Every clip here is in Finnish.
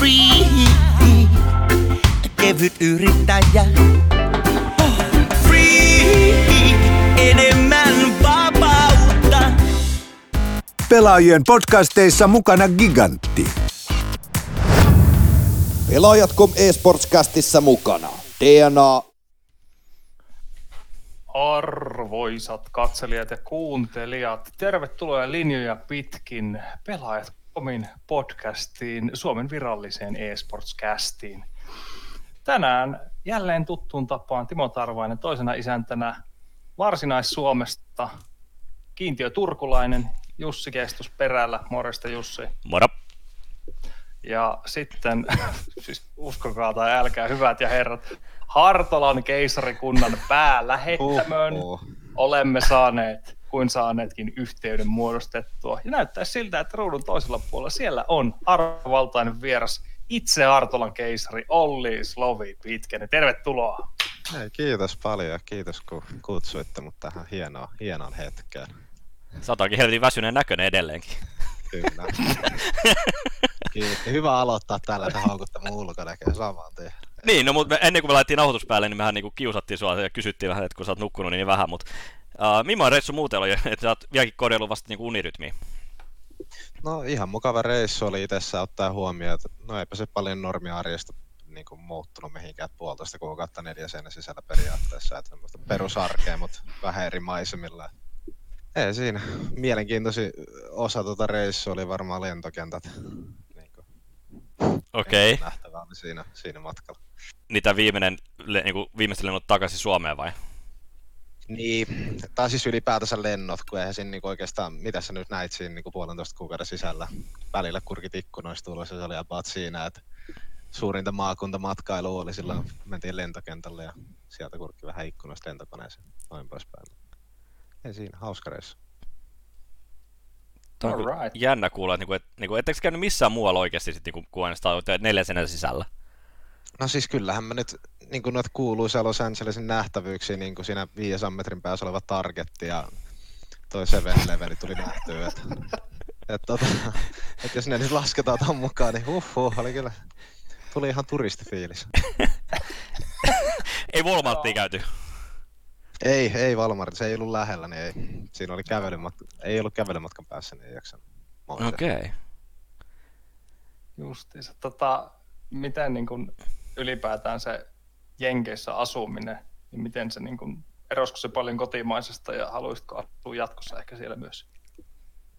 free. Kevyt yrittäjä. Free, enemmän vapautta. Pelaajien podcasteissa mukana Gigantti. Pelaajat.com eSportscastissa mukana. DNA, Arvoisat katselijat ja kuuntelijat, tervetuloa linjoja pitkin Pelaajat omin podcastiin, Suomen viralliseen eSportscastiin. Tänään jälleen tuttuun tapaan Timo Tarvainen toisena isäntänä Varsinais-Suomesta, kiintiö turkulainen, Jussi Kestus perällä, morjesta Jussi. Moro. Ja sitten, siis uskokaa tai älkää hyvät ja herrat, Hartolan keisarikunnan päälähettämön Oho. olemme saaneet, kuin saaneetkin yhteyden muodostettua. Ja näyttää siltä, että ruudun toisella puolella siellä on arvovaltainen vieras, itse Hartolan keisari Olli Slovi Pitkänen. Tervetuloa. Hei, kiitos paljon ja kiitos kun kutsuitte mut tähän hienoon, hienoon hetkeen. Sä helvetin väsyneen näköinen edelleenkin. Kyllä. Kiitos. Hyvä aloittaa tällä, että haukutta mun ulkonäköä saman tien. Niin, no mutta ennen kuin me laitettiin nauhoitus päälle, niin mehän niinku kiusattiin sua ja kysyttiin vähän, että kun sä oot nukkunut niin vähän, mutta uh, millainen reissu muuten oli, että sä oot vieläkin korjaillut vasta niinku unirytmiä? No ihan mukava reissu oli itsessä ottaa huomioon, että no eipä se paljon normiarjesta niin kuin muuttunut mihinkään puolitoista kuukautta neljä seinän sisällä periaatteessa, että semmoista perusarkea, mutta vähän eri maisemilla. Ei siinä. Mielenkiintoisin osa tuota reissua oli varmaan lentokentät. Niin kuin Okei. Okay. nähtävää oli siinä, siinä matkalla. Niitä viimeinen, le, niinku, viimeistä lennot takaisin Suomeen vai? Niin, tai siis ylipäätänsä lennot, kun eihän siinä niinku oikeastaan, mitä sä nyt näit siinä niinku puolentoista kuukauden sisällä. Välillä kurkit ikkunoista ulos ja se oli about siinä, että suurinta maakuntamatkailua oli silloin, mentiin lentokentälle ja sieltä kurkki vähän ikkunoista lentokoneeseen, noin poispäin. Ei siinä, hauska reissu. On Alright. jännä kuulla, että niinku, et, niinku, etteikö sä käynyt missään muualla oikeasti sit, niinku, kuin ainoastaan neljän seinän sisällä? No siis kyllähän mä nyt niin kuin noita kuuluisia Los Angelesin nähtävyyksiä, niin kuin siinä 500 metrin päässä oleva targetti ja toi 7-Eleven tuli nähtyä. Että et, tota, et jos ne nyt lasketaan ton mukaan, niin huhhuh, oli kyllä, tuli ihan turistifiilis. Ei Walmarttiin käyty. Ei, ei Valmart, se ei ollut lähellä, niin ei. Siinä oli kävelymatka, ei ollut kävelymatkan päässä, niin ei jaksanut. Okei. Okay. Justiinsa. Tota, miten niin kuin ylipäätään se Jenkeissä asuminen, niin miten se niin kuin, erosko se paljon kotimaisesta ja haluaisitko asua jatkossa ehkä siellä myös?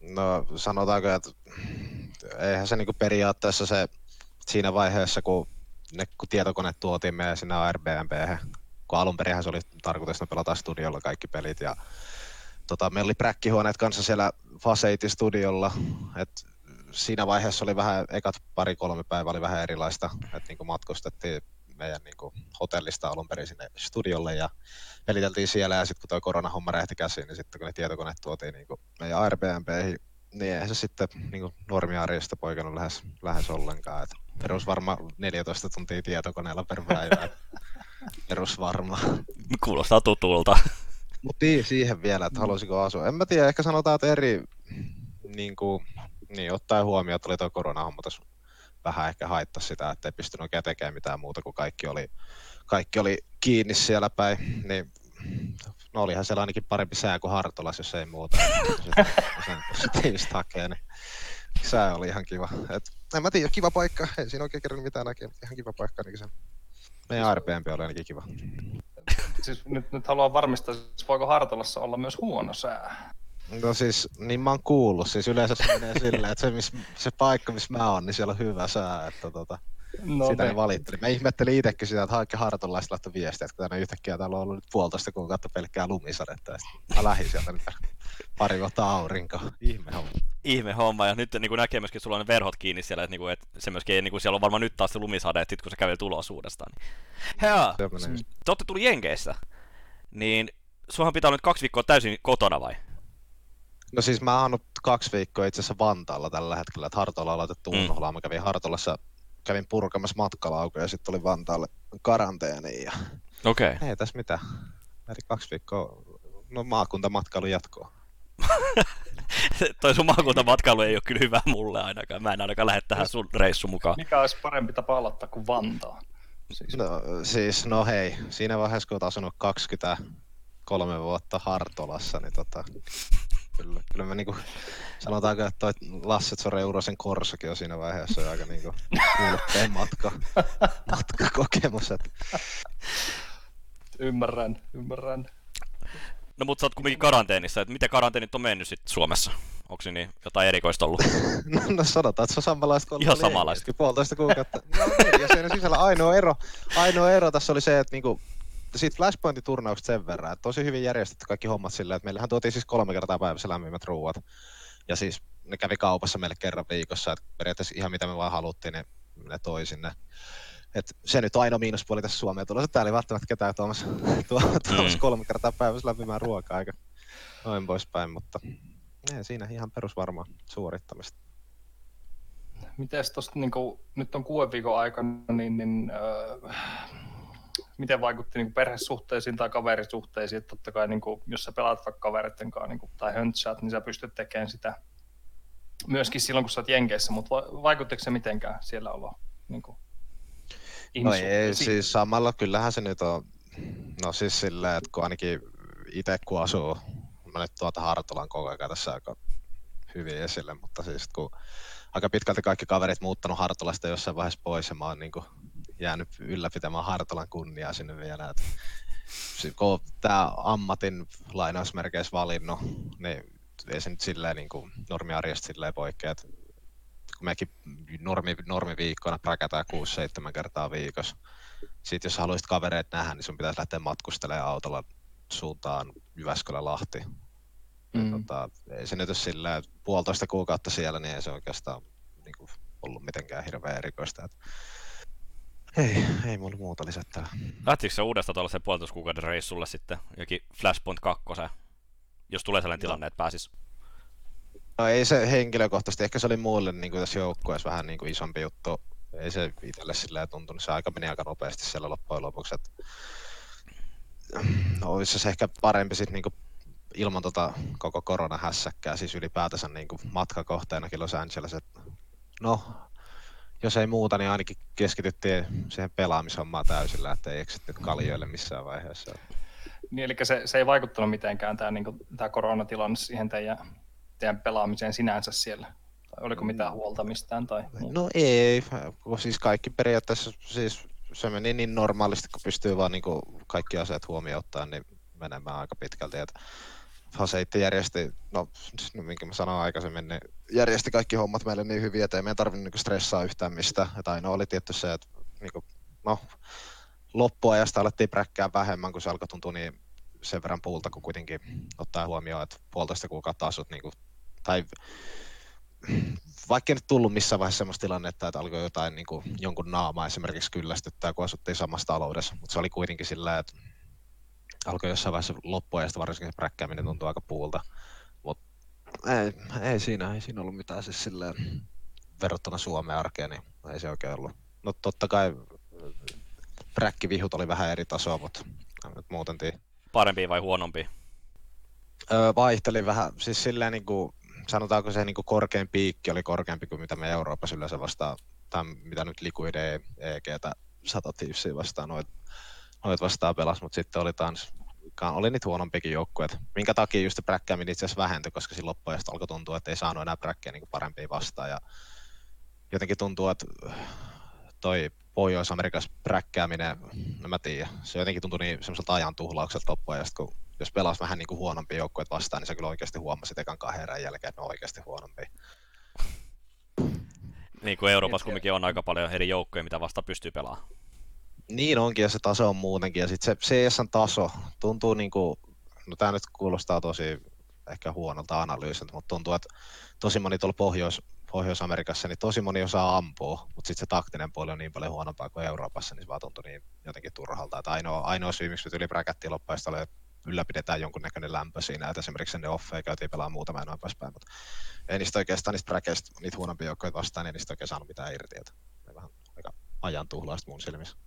No sanotaanko, että eihän se niinku periaatteessa se siinä vaiheessa, kun, ne, kun tietokoneet tuotiin meidän sinne Airbnb, kun alun perinhän se oli tarkoitus, pelataan studiolla kaikki pelit ja tota, meillä oli präkkihuoneet kanssa siellä Faceit studiolla, että siinä vaiheessa oli vähän, ekat pari-kolme päivää oli vähän erilaista, että niin matkustettiin meidän niin kuin, hotellista alun perin sinne studiolle ja peliteltiin siellä ja sitten kun tuo koronahomma räjähti käsiin, niin sitten kun ne tietokoneet tuotiin niin kuin meidän Airbnbihin, niin eihän se sitten niin kuin normiarjesta poikannut lähes, lähes ollenkaan. Et perus varma 14 tuntia tietokoneella per päivä. perus varma. Kuulostaa tutulta. Mutta niin, siihen vielä, että halusiko asua. En mä tiedä, ehkä sanotaan, että eri, niin kuin, niin ottaen huomioon, että oli tuo koronahomma tässä vähän ehkä haittaa sitä, että ei pystynyt oikein tekemään mitään muuta, kun kaikki oli, kaikki oli kiinni siellä päin, niin no olihan siellä ainakin parempi sää kuin Hartolas, jos ei muuta. Sen positiivista hakee, niin sää oli ihan kiva. Et, en mä tiedä, kiva paikka, ei siinä oikein kerran mitään näkee, mutta ihan kiva paikka ainakin se. Meidän Airbnb oli ainakin kiva. Siis nyt, nyt haluan varmistaa, siis voiko Hartolassa olla myös huono sää? No siis, niin mä oon kuullut, siis yleensä se menee silleen, että se, miss, se paikka, missä mä oon, niin siellä on hyvä sää, että tota, No sitä ne valitteli. Mä ihmettelin itsekin sitä, että haikki hartolaista laittoi viestiä, että kun tänne yhtäkkiä täällä on ollut nyt puolitoista kuukautta pelkkää lumisadetta, ja mä lähdin sieltä nyt pari vuotta aurinko. Ihme homma. Ihme homma, ja nyt niin näkee myöskin, että sulla on ne verhot kiinni siellä, että, niin kuin, että se myöskin, niin kuin, siellä on varmaan nyt taas se lumisade, että sit kun se kävelee ulos uudestaan. Niin. Hea, te olette tullut Jenkeistä, niin suohan pitää olla nyt kaksi viikkoa täysin kotona vai? No siis mä oon kaksi viikkoa itse asiassa Vantaalla tällä hetkellä, että Hartola on laitettu Mm. Unholaan. Mä kävin Hartolassa, kävin purkamassa matkalaukoja ja sitten tulin Vantaalle karanteeniin ja Okei. Okay. ei tässä mitään. Eri kaksi viikkoa, no maakuntamatkailu jatkuu. toi sun maakuntamatkailu ei ole kyllä hyvä mulle ainakaan. Mä en ainakaan lähde tähän sun reissu mukaan. Mikä olisi parempi tapa aloittaa kuin Vantaa? Siis, No, siis, no hei, siinä vaiheessa kun oot asunut 23 vuotta Hartolassa, niin tota, kyllä, kyllä me niinku, sanotaanko, että toi Lassetso Reurosen Korsokin on siinä vaiheessa jo aika niinku matka, matkakokemus. Et, ymmärrän, ymmärrän. No mutta sä oot kumminkin karanteenissa, että miten karanteenit on mennyt sitten Suomessa? Onko niin jotain erikoista ollut? no, no, sanotaan, että se on samanlaista kuin Ihan samanlaista. Puolitoista kuukautta. No niin, ja sen sisällä ainoa ero, ainoa ero tässä oli se, että niinku, siitä Flashpointin turnauksesta sen verran, että tosi hyvin järjestetty kaikki hommat silleen, että meillähän tuotiin siis kolme kertaa päivässä lämpimät ruuat. Ja siis ne kävi kaupassa meille kerran viikossa, että periaatteessa ihan mitä me vaan haluttiin, niin ne toi sinne. Et se nyt on ainoa miinuspuoli tässä Suomeen tulossa. Täällä ei välttämättä ketään tuomassa, tuomassa Mm. kolme kertaa päivässä lämpimään ruokaa, eikä noin poispäin, mutta ei, siinä ihan perusvarmaa suorittamista. Miten tuosta, niin nyt on kuuden viikon aikana, niin, niin öö, miten vaikutti niin perhesuhteisiin tai kaverisuhteisiin? Että totta kai, niin kuin, jos sä pelaat vaikka kavereiden kanssa niin kuin, tai höntsäät, niin sä pystyt tekemään sitä myöskin silloin, kun sä oot Jenkeissä, mutta va- vaikuttiko se mitenkään siellä olo? Niin kuin, No ei, siis samalla kyllähän se nyt on, no siis silleen, että kun ainakin itse kun asuu, mä nyt tuolta Hartolan koko ajan tässä aika hyvin esille, mutta siis kun aika pitkälti kaikki kaverit muuttanut Hartolasta jossain vaiheessa pois ja mä oon niin jäänyt ylläpitämään Hartolan kunniaa sinne vielä. Et, si- kun tämä ammatin lainausmerkeissä valinnut, niin ei se nyt silleen niin kuin normiarjesta silleen poikkea, että kun mekin normi, normiviikkoina präkätään 6-7 kertaa viikossa. Sitten jos haluaisit kavereita nähdä, niin sun pitäisi lähteä matkustelemaan autolla suuntaan Jyväskylä-Lahti. Mm. Mm. Tota, ei se nyt ole että puolitoista kuukautta siellä, niin ei se oikeastaan niin kuin, ollut mitenkään hirveän erikoista. Et... Ei, ei mulla muuta lisättävää. Lähtikö se uudestaan tuollaisen puolitoista kuukauden reissulle sitten jokin Flashpoint 2, jos tulee sellainen tilanne, että pääsis? No ei se henkilökohtaisesti, ehkä se oli muille niin kuin tässä joukkueessa vähän niin kuin isompi juttu. Ei se itselle silleen tuntunut, se aika meni aika nopeasti siellä loppujen lopuksi. Että... No, olisi se ehkä parempi sit niin kuin ilman tota koko koronahässäkkää, siis ylipäätänsä niin kuin matkakohteenakin Los Angeles. Et... No, jos ei muuta, niin ainakin keskityttiin siihen pelaamishommaan täysillä, että ei eksitty kaljoille missään vaiheessa. Niin, eli se, se ei vaikuttanut mitenkään tämä, niin tämä koronatilanne siihen teidän, teidän pelaamiseen sinänsä siellä? Tai oliko mitään huolta mistään? Tai muuta? No ei, siis kaikki periaatteessa, siis se meni niin normaalisti, kun pystyy vaan niin kaikki asiat huomioon ottaa, niin menemään aika pitkälti. Et Faseitti järjesti, no no minkä mä sanoin aikaisemmin, niin järjesti kaikki hommat meille niin hyvin, että ei meidän tarvinnut niin stressaa yhtään mistään. Että ainoa oli tietty se, että niin kuin, no, loppuajasta alettiin präkkää vähemmän, kun se alkoi tuntua niin sen verran puulta, kun kuitenkin ottaa huomioon, että puolitoista kuukautta asut, niin kuin, tai vaikka ei nyt tullut missään vaiheessa sellaista tilannetta, että alkoi jotain niin kuin, jonkun naamaa esimerkiksi kyllästyttää, kun asuttiin samassa taloudessa, mutta se oli kuitenkin sillä, että alkoi jossain vaiheessa loppuajasta varsinkin se präkkääminen tuntuu aika puulta, mutta ei, ei, siinä, ei siinä ollut mitään siis silleen verrattuna Suomen arkeen, niin ei se oikein ollut. No totta kai präkkivihut oli vähän eri tasoa, mutta nyt muuten tii. Parempi vai huonompi? Öö, vaihteli vähän, siis silleen niin kuin, sanotaanko se niin kuin korkein piikki oli korkeampi kuin mitä me Euroopassa yleensä vastaan, tai mitä nyt Liquid EGtä Sata Thiefsia vastaan noit, noit vastaan pelas, mutta sitten oli taas oli niitä huonompikin joukkueet, minkä takia just präkkääminen itse asiassa vähentyi, koska silloin loppuajasta alkoi tuntua, että ei saanut enää präkkiä niin parempia vastaan, ja jotenkin tuntuu, että toi Pohjois-Amerikassa präkkääminen, no mä tiedän, se jotenkin tuntui niin semmoiselta ajan tuhlaukselta loppuajasta, kun jos pelasi vähän niin kuin huonompia joukkueet vastaan, niin se kyllä oikeasti huomasi ekan kahden erän jälkeen, että ne on oikeasti huonompia. Niin kuin Euroopassa kumminkin on aika paljon eri joukkoja, mitä vasta pystyy pelaamaan. Niin onkin, ja se taso on muutenkin. Ja sitten se CSN taso tuntuu niin kuin, no tämä nyt kuulostaa tosi ehkä huonolta analyysiltä, mutta tuntuu, että tosi moni tuolla Pohjois, Pohjois-Amerikassa, niin tosi moni osaa ampua, mutta sitten se taktinen puoli on niin paljon huonompaa kuin Euroopassa, niin se vaan tuntui niin jotenkin turhalta. Että ainoa, ainoa syy, miksi me yli loppuista oli, että ylläpidetään jonkunnäköinen lämpö siinä, että esimerkiksi ne offeja käytiin pelaamaan muutama ja noin poispäin, mutta ei niistä oikeastaan niistä präkeistä, niitä huonompia joukkoja vastaan, ei niistä oikein saanut mitään irti, että vähän aika ajan tuhlaista mun silmissä.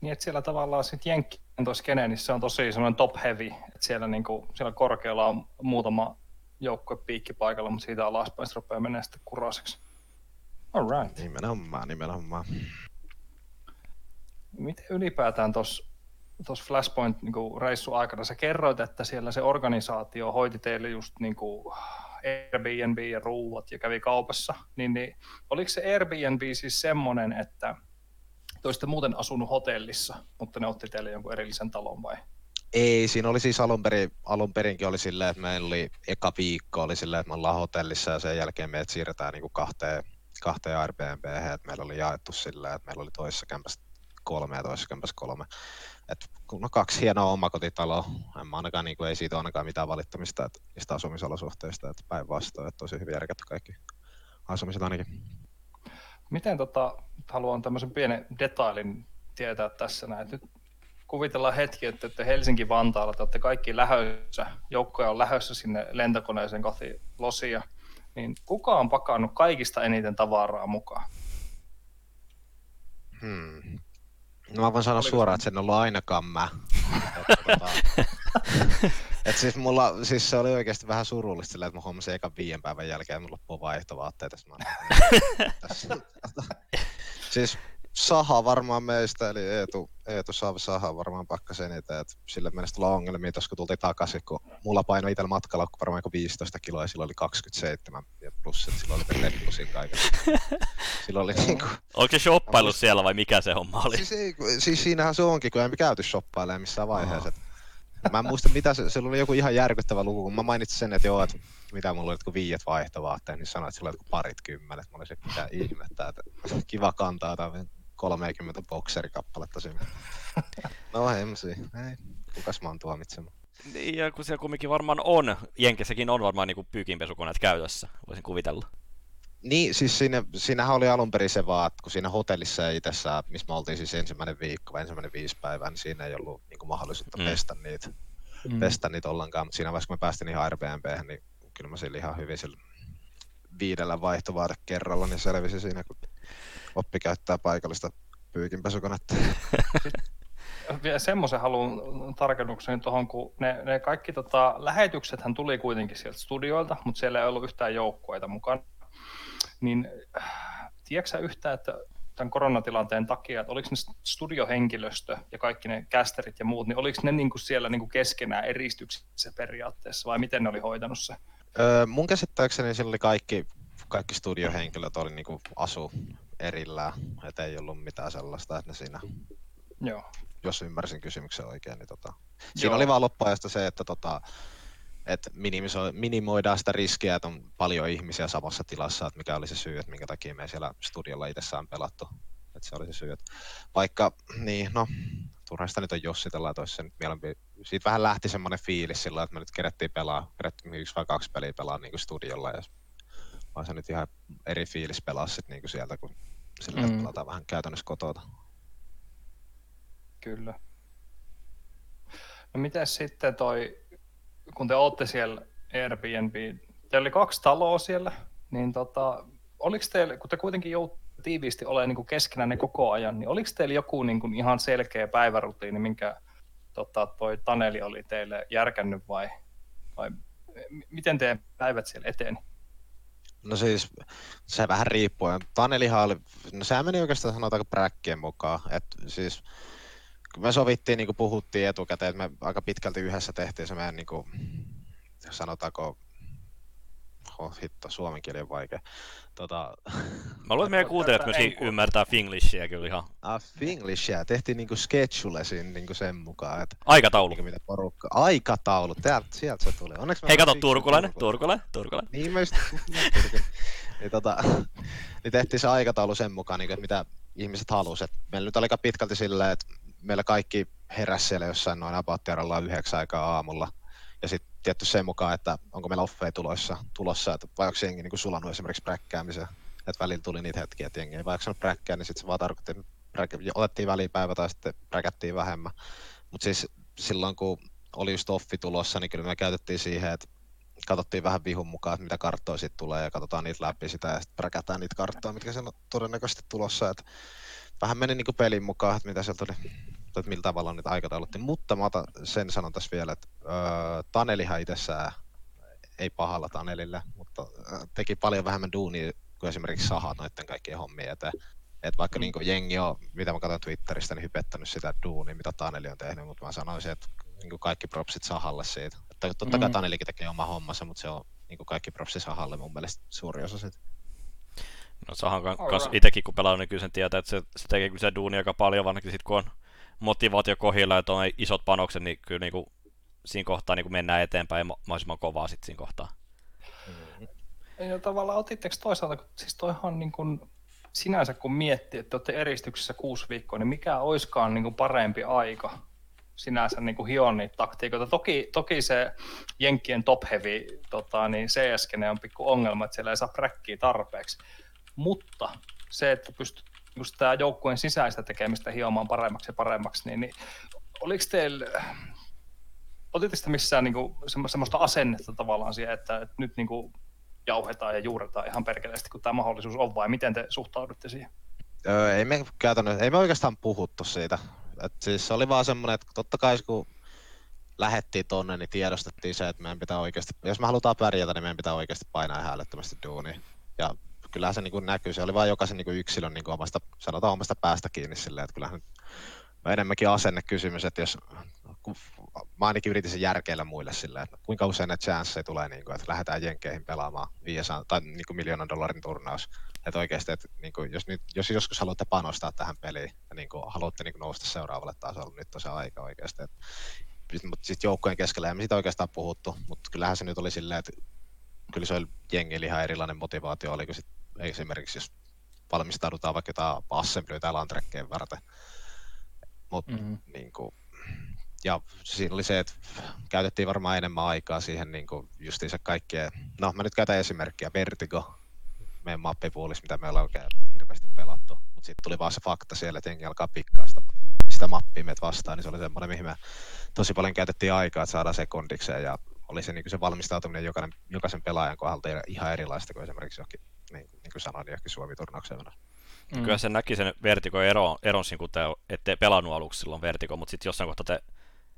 Niin, että siellä tavallaan sitten Jenkkien tuossa skene, niin se on tosi semmoinen top heavy, että siellä, niinku, siellä korkealla on muutama joukkue piikkipaikalla, mutta siitä alaspäin se rupeaa menemään sitten kuraseksi. Alright. Nimenomaan, nimenomaan. Miten ylipäätään tuossa tuossa Flashpoint niin reissu aikana sä kerroit, että siellä se organisaatio hoiti teille just niin kuin Airbnb ja ruuat ja kävi kaupassa, niin, niin oliko se Airbnb siis semmoinen, että te olisitte muuten asunut hotellissa, mutta ne otti teille jonkun erillisen talon vai? Ei, siinä oli siis alun, perin, alun perinkin oli silleen, että meillä oli eka viikko oli silleen, että me ollaan hotellissa ja sen jälkeen meidät siirretään niin kuin kahteen, kahteen Airbnb, että meillä oli jaettu silleen, että meillä oli toisessa kämpässä kolme ja toisessa kämpässä kolme. Et kun on kaksi hienoa omakotitaloa, en mä ainakaan, niin kuin, ei siitä ole ainakaan mitään valittamista että niistä asumisolosuhteista, että päinvastoin, että tosi hyvin järkätty kaikki asumiset ainakin. Miten tota, haluan tämmöisen pienen detailin tietää tässä näin. Nyt kuvitellaan hetki, että te Helsinki-Vantaalla, te olette kaikki lähössä, joukkoja on lähössä sinne lentokoneeseen kohti Losia, niin kuka on pakannut kaikista eniten tavaraa mukaan? Hmm. No mä voin sanoa Oliko suoraan, että sen on ollut ainakaan mä. että, tota, et siis, mulla, siis se oli oikeasti vähän surullista sillä, että mä huomasin ekan viien päivän jälkeen, että mulla loppuu vaihtovaatteet. Tässä, siis Saha varmaan meistä, eli Eetu, Eetu Saava Saha varmaan pakkas eniten, että sille mennessä tulla ongelmia tuossa kun tultiin takaisin, kun mulla paino itsellä matkalla varmaan 15 kiloa ja sillä oli 27 ja plus, että sillä oli leppusin kaiken. Silloin oli niinku... Onko se shoppailu siellä vai mikä se homma oli? Siis, ei, siis siinähän se onkin, kun emme käyty shoppailemaan missään vaiheessa. Oh. Mä en muista, mitä se, se oli joku ihan järkyttävä luku, kun mä mainitsin sen, että joo, että mitä mulla oli, että kun viiet vaihtovaatteet, niin sanoit, että sillä oli parit kymmenet. Mä olisin, mitä ihmettä, että kiva kantaa tai 30 bokserikappaletta sinne. No hemsi, ei. Kukas mä oon tuomitsemaan. Niin, ja kun siellä kumminkin varmaan on, Jenkessäkin on varmaan niinku pyykinpesukoneet käytössä, voisin kuvitella. Niin, siis siinä, siinähän oli alun perin se vaan, että kun siinä hotellissa itsessä, missä me oltiin siis ensimmäinen viikko vai ensimmäinen viisi päivää, niin siinä ei ollut niin kuin mahdollisuutta mm. pestä niitä, mm. pestä niitä ollenkaan. Mutta siinä vaiheessa, kun me päästiin ihan Airbnb, niin kyllä mä sillä ihan hyvin sillä viidellä vaihtovaate kerralla, niin selvisi siinä, kun oppi käyttää paikallista pyykinpesukonetta. Vielä semmoisen haluan tarkennuksen tuohon, kun ne, ne kaikki tota, lähetyksethän tuli kuitenkin sieltä studioilta, mutta siellä ei ollut yhtään joukkueita mukana. Niin tiedätkö yhtään, että tämän koronatilanteen takia, että oliko ne studiohenkilöstö ja kaikki ne kästerit ja muut, niin oliko ne niin kuin siellä niin kuin keskenään eristyksissä periaatteessa vai miten ne oli hoitanut se? Öö, mun käsittääkseni siellä oli kaikki, kaikki studiohenkilöt oli niin kuin asu erillään, että ei ollut mitään sellaista, että ne siinä, Joo. jos ymmärsin kysymyksen oikein, niin tota, siinä Joo. oli vaan loppuajasta se, että tota, että minimoidaan sitä riskiä, että on paljon ihmisiä samassa tilassa, että mikä oli se syy, että minkä takia me siellä studiolla itsessään pelattu. Että se oli se syy, että vaikka, niin no, turha sitä nyt on jossitella, että se nyt mielempi. Siitä vähän lähti semmoinen fiilis sillä, että me nyt kerettiin pelaa, kerettiin yksi vai kaksi peliä pelaa niin kuin studiolla, ja vaan se nyt ihan eri fiilis pelaa sit niin kuin sieltä, kun sillä mm. pelataan vähän käytännössä kotota. Kyllä. No miten sitten toi kun te olette siellä Airbnb, teillä oli kaksi taloa siellä, niin tota, oliko teillä, kun te kuitenkin joutuu tiiviisti olemaan niin keskenään ne koko ajan, niin oliko teillä joku niin kuin ihan selkeä päivärutiini, minkä tota, toi Taneli oli teille järkännyt vai, vai miten teidän päivät siellä eteni? No siis se vähän riippuu. Tanelihan oli, no sehän meni oikeastaan sanotaanko präkkien mukaan. että siis me sovittiin, niin kuin puhuttiin etukäteen, että me aika pitkälti yhdessä tehtiin se meidän, niin kuin, sanotaanko, oh, hitto, suomen kieli on vaikea. Tota... Mä luulen, että meidän kuuntelijat myöskin ymmärtää Finglishia kyllä ihan. Ah, Finglishia. Tehtiin niinku schedule siinä niinku sen mukaan. Että Aikataulu. Niinku mitä porukka. Aikataulu. Täältä, sieltä se tuli. Onneksi Hei, kato, Turkulainen, Turkulainen, Turkulainen. Niin, mä just, niin, tota, niin tehtiin se aikataulu sen mukaan, niin, että mitä ihmiset halusivat. Meillä nyt oli aika pitkälti silleen, että meillä kaikki heräsi siellä jossain noin apaattiaralla yhdeksän aikaa aamulla. Ja sitten tietty sen mukaan, että onko meillä offeja tulossa, tulossa että vai onko jengi niin sulannut esimerkiksi präkkäämisen. Että välillä tuli niitä hetkiä, että jengi ei vaikka präkkää, niin sitten se vaan tarkoitti, että otettiin välipäivä tai sitten präkättiin vähemmän. Mutta siis silloin, kun oli just offi tulossa, niin kyllä me käytettiin siihen, että katsottiin vähän vihun mukaan, että mitä karttoja sitten tulee ja katsotaan niitä läpi sitä ja sitten präkätään niitä karttoja, mitkä siellä on todennäköisesti tulossa. Että vähän meni niin kuin pelin mukaan, että mitä sieltä että millä tavalla niitä aikatauluttiin. Mutta mä otan sen sanon tässä vielä, että öö, Tanelihan itsessään ei pahalla Tanelille, mutta äh, teki paljon vähemmän duunia kuin esimerkiksi Saha noiden kaikkien hommien eteen. Et vaikka mm. niin jengi on, mitä mä katson Twitteristä, niin hypettänyt sitä duunia, mitä Taneli on tehnyt, mutta mä sanoisin, että niin kaikki propsit Sahalle siitä. Että totta kai mm. Tanelikin tekee oma hommansa, mutta se on niin kaikki propsit Sahalle mun mielestä suuri osa siitä. No Sahan kanssa itsekin kun pelaa, niin kyllä sen tietää, että se, se tekee kyllä se duuni aika paljon, varsinkin sitten kun on motivaatio kohilla ja on isot panokset, niin kyllä niin kuin, siinä kohtaa niin kuin mennään eteenpäin mahdollisimman kovaa sitten siinä kohtaa. Ja tavallaan otitteko toisaalta, siis toihan niin kuin, sinänsä kun miettii, että olette eristyksessä kuusi viikkoa, niin mikä oiskaan niin kuin parempi aika sinänsä niin kuin hion niitä taktiikoita. Toki, toki se Jenkkien top heavy tota, niin CS on pikku ongelma, että siellä ei saa präkkiä tarpeeksi. Mutta se, että pystyt just tämä joukkueen sisäistä tekemistä hiomaan paremmaksi ja paremmaksi, niin, niin oliko teillä, otitte sitä missään niin kuin, semmoista asennetta tavallaan siihen, että, että nyt niin kuin, jauhetaan ja juuretaan ihan perkeleesti, kun tämä mahdollisuus on, vai miten te suhtaudutte siihen? Öö, ei me käytännössä, ei me oikeastaan puhuttu siitä. Et siis se oli vaan semmoinen, että totta kai kun lähettiin tonne, niin tiedostettiin se, että meidän pitää oikeasti, jos me halutaan pärjätä, niin meidän pitää oikeasti painaa ihan älyttömästi duunia. Ja kyllähän se niin kuin näkyy, se oli vain jokaisen niin kuin yksilön niin kuin omasta, sanotaan omasta päästä kiinni silleen, että kyllähän on enemmänkin asennekysymys, että jos kun mä ainakin yritin sen järkeillä muille silleen, että kuinka usein ne chansseja tulee, niin kuin, että lähdetään Jenkeihin pelaamaan 500, tai niin kuin miljoonan dollarin turnaus. Että oikeasti, että niin kuin, jos, nyt, jos joskus haluatte panostaa tähän peliin ja niin kuin, haluatte niin kuin, nousta seuraavalle tasolle, nyt on se aika oikeasti. Että, mutta sitten joukkojen keskellä ei me siitä oikeastaan puhuttu, mutta kyllähän se nyt oli silleen, että kyllä se oli jengillä ihan erilainen motivaatio, oliko sitten esimerkiksi jos valmistaudutaan vaikka jotain assemblyä tai lantrekkeen varten. Mut, mm-hmm. niin kuin, ja siinä oli se, että käytettiin varmaan enemmän aikaa siihen niin kuin justiinsa kaikkien, no mä nyt käytän esimerkkiä, Vertigo, meidän mappipuolissa, mitä me ollaan oikein hirveästi pelattu. Mutta sitten tuli vaan se fakta siellä, että jengi alkaa pikkaa sitä, sitä mappia meitä vastaan, niin se oli semmoinen, mihin me tosi paljon käytettiin aikaa, että saadaan sekundikseen ja oli se, niin se valmistautuminen jokainen, jokaisen pelaajan kohdalta ihan erilaista kuin esimerkiksi jokin niin, niin kuin sanoin, niin johonkin Suomi-turnaukseen Mm. Kyllä se näki sen vertiko eron, eron kun te ette pelannut aluksi silloin vertiko, mutta sitten jossain kohtaa te,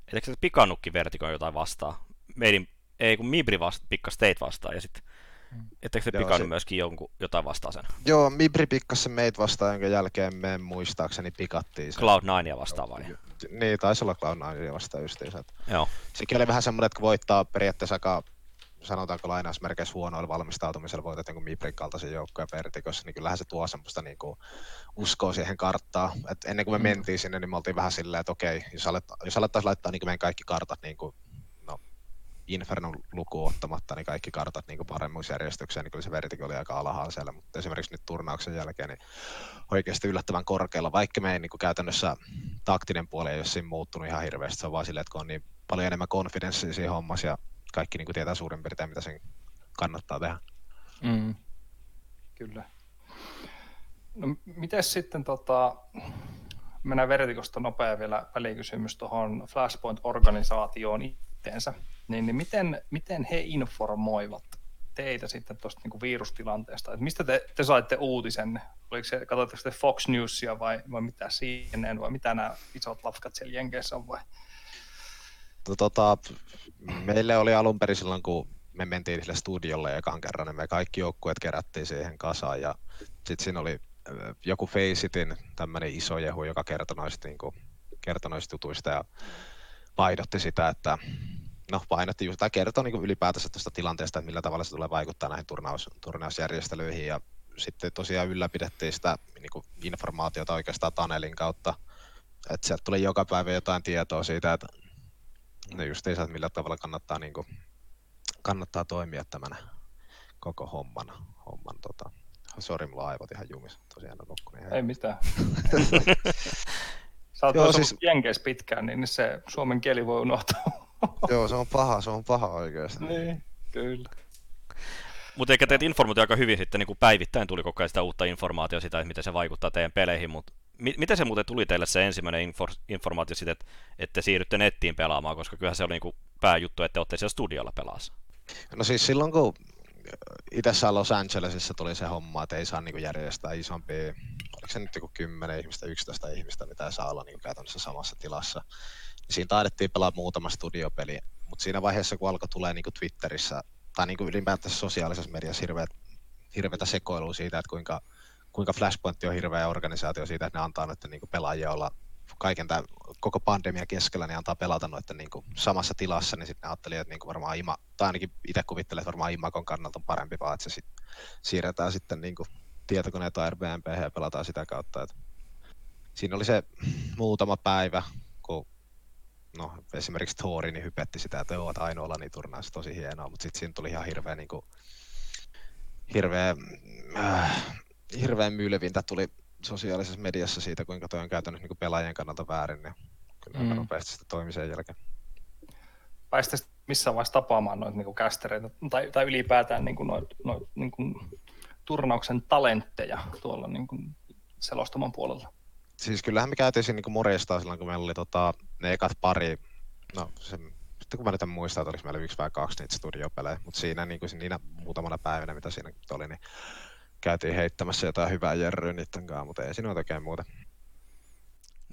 etteikö te pikannutkin vertikoon jotain vastaa? Meidin, ei kun Mibri vasta, pikkas teit vastaan ja sitten mm. Etteikö te pikannut se... myöskin jonkun, jotain vastaan sen? Joo, Mibri pikkasi sen meitä vastaan, jonka jälkeen me muistaakseni pikattiin sen. Cloud9 vastaan vai? Niin, taisi olla Cloud9 vastaan justiinsa. Joo. Sekin oli vähän semmoinen, että kun voittaa periaatteessa aika sanotaanko lainausmerkeissä huonoilla valmistautumisella voitat niin Mibrin kaltaisen joukkojen vertikossa, niin kyllähän se tuo semmoista niin kuin, uskoa siihen karttaan. Et ennen kuin me mm. mentiin sinne, niin me oltiin vähän silleen, että okei, jos, alet, jos alettaisiin laittaa niin meidän kaikki kartat niin kuin, Infernon luku ottamatta, niin kaikki kartat niin paremmuusjärjestykseen, niin kyllä se vertiko oli aika alhaalla siellä, mutta esimerkiksi nyt turnauksen jälkeen niin oikeasti yllättävän korkealla, vaikka me ei niin käytännössä taktinen puoli ei ole siinä muuttunut ihan hirveästi, se on vaan silleen, että kun on niin paljon enemmän konfidenssia siinä hommassa ja kaikki niin tietää suurin piirtein, mitä sen kannattaa tehdä. Mm. Kyllä. No, miten sitten, tota, mennään vertikosta nopea vielä välikysymys tuohon Flashpoint-organisaatioon itteensä, niin, niin miten, miten he informoivat teitä sitten tuosta niin virustilanteesta? Et mistä te, te saitte uutisen? Oliko se, katsoitteko te Fox Newsia vai, vai mitä CNN vai mitä nämä isot lafkat siellä Jenkeissä on vai? No, tota, meille oli alun perin silloin, kun me mentiin sille studiolle ekan kerran, niin me kaikki joukkueet kerättiin siihen kasaan ja sitten siinä oli joku Faceitin tämmöinen iso jehu, joka kertoi noista, niin kuin, kertoi noista jutuista ja painotti sitä, että no painotti just, tai kertoi niin ylipäätänsä tuosta tilanteesta, että millä tavalla se tulee vaikuttaa näihin turnaus, turnausjärjestelyihin ja sitten tosiaan ylläpidettiin sitä niin kuin informaatiota oikeastaan Tanelin kautta, että sieltä tuli joka päivä jotain tietoa siitä, että ne just ei saa, millä tavalla kannattaa, niin kuin, kannattaa toimia tämän koko homman. homman tota. Sori, mulla on aivot ihan jumissa. Tosiaan on nukkunut. Ei mitään. Sä oot Joo, siis... Jenkeissä pitkään, niin se suomen kieli voi unohtaa. Joo, se on paha, se on paha oikeasti. Niin, kyllä. Mutta eikä teet informaatio aika hyvin sitten niin kuin päivittäin tuli koko ajan sitä uutta informaatiota sitä, että miten se vaikuttaa teidän peleihin, mutta miten se muuten tuli teille se ensimmäinen infor- informaatio siitä, että, että siirrytte nettiin pelaamaan, koska kyllähän se oli niin kuin pääjuttu, että olette siellä studiolla pelaassa? No siis silloin kun itse Los Angelesissa tuli se homma, että ei saa niin järjestää isompi, oliko se nyt joku 10 ihmistä, 11 ihmistä, mitä saa olla niin käytännössä samassa tilassa. Siinä taidettiin pelaa muutama studiopeli, mutta siinä vaiheessa kun alkoi tulee niin Twitterissä tai niin ylipäätään sosiaalisessa mediassa hirveät, hirveätä sekoilua siitä, että kuinka, kuinka Flashpoint on hirveä organisaatio siitä, että ne antaa noiden niin pelaajia olla kaiken tämän, koko pandemia keskellä, niin antaa pelata noiden niin samassa tilassa, niin sitten ne ajatteli, että niin kuin varmaan Ima, tai ainakin itse kuvittelen, että varmaan Imakon kannalta on parempi, vaan että se sit siirretään sitten niin kuin tietokoneita Airbnb ja pelataan sitä kautta. Että siinä oli se muutama päivä, no, esimerkiksi Thori niin hypetti sitä, että joo, että ainoa niin turnaus tosi hienoa, mutta sitten siinä tuli ihan hirveä, niin kuin, hirveä, äh, hirveän mylvintä tuli sosiaalisessa mediassa siitä, kuinka toi on käytännössä niin pelaajien kannalta väärin, niin kyllä mm. Mm. nopeasti sitä toimi sen jälkeen. Sitten missään vaiheessa tapaamaan noita niin kästereitä tai, tai ylipäätään niin kuin noit, noit, niin kuin turnauksen talentteja tuolla niin kuin selostaman puolella. Siis kyllähän me käytiin siinä niin morjestaan silloin, kun meillä oli tota, ne ekat pari, no se, sitten kun mä nyt en muista, että oliko meillä yksi vai kaksi niitä studiopelejä, mutta siinä niin kuin siinä muutamana päivänä, mitä siinä oli, niin käytiin heittämässä jotain hyvää jerryä niiden kanssa, mutta ei siinä ole oikein muuta.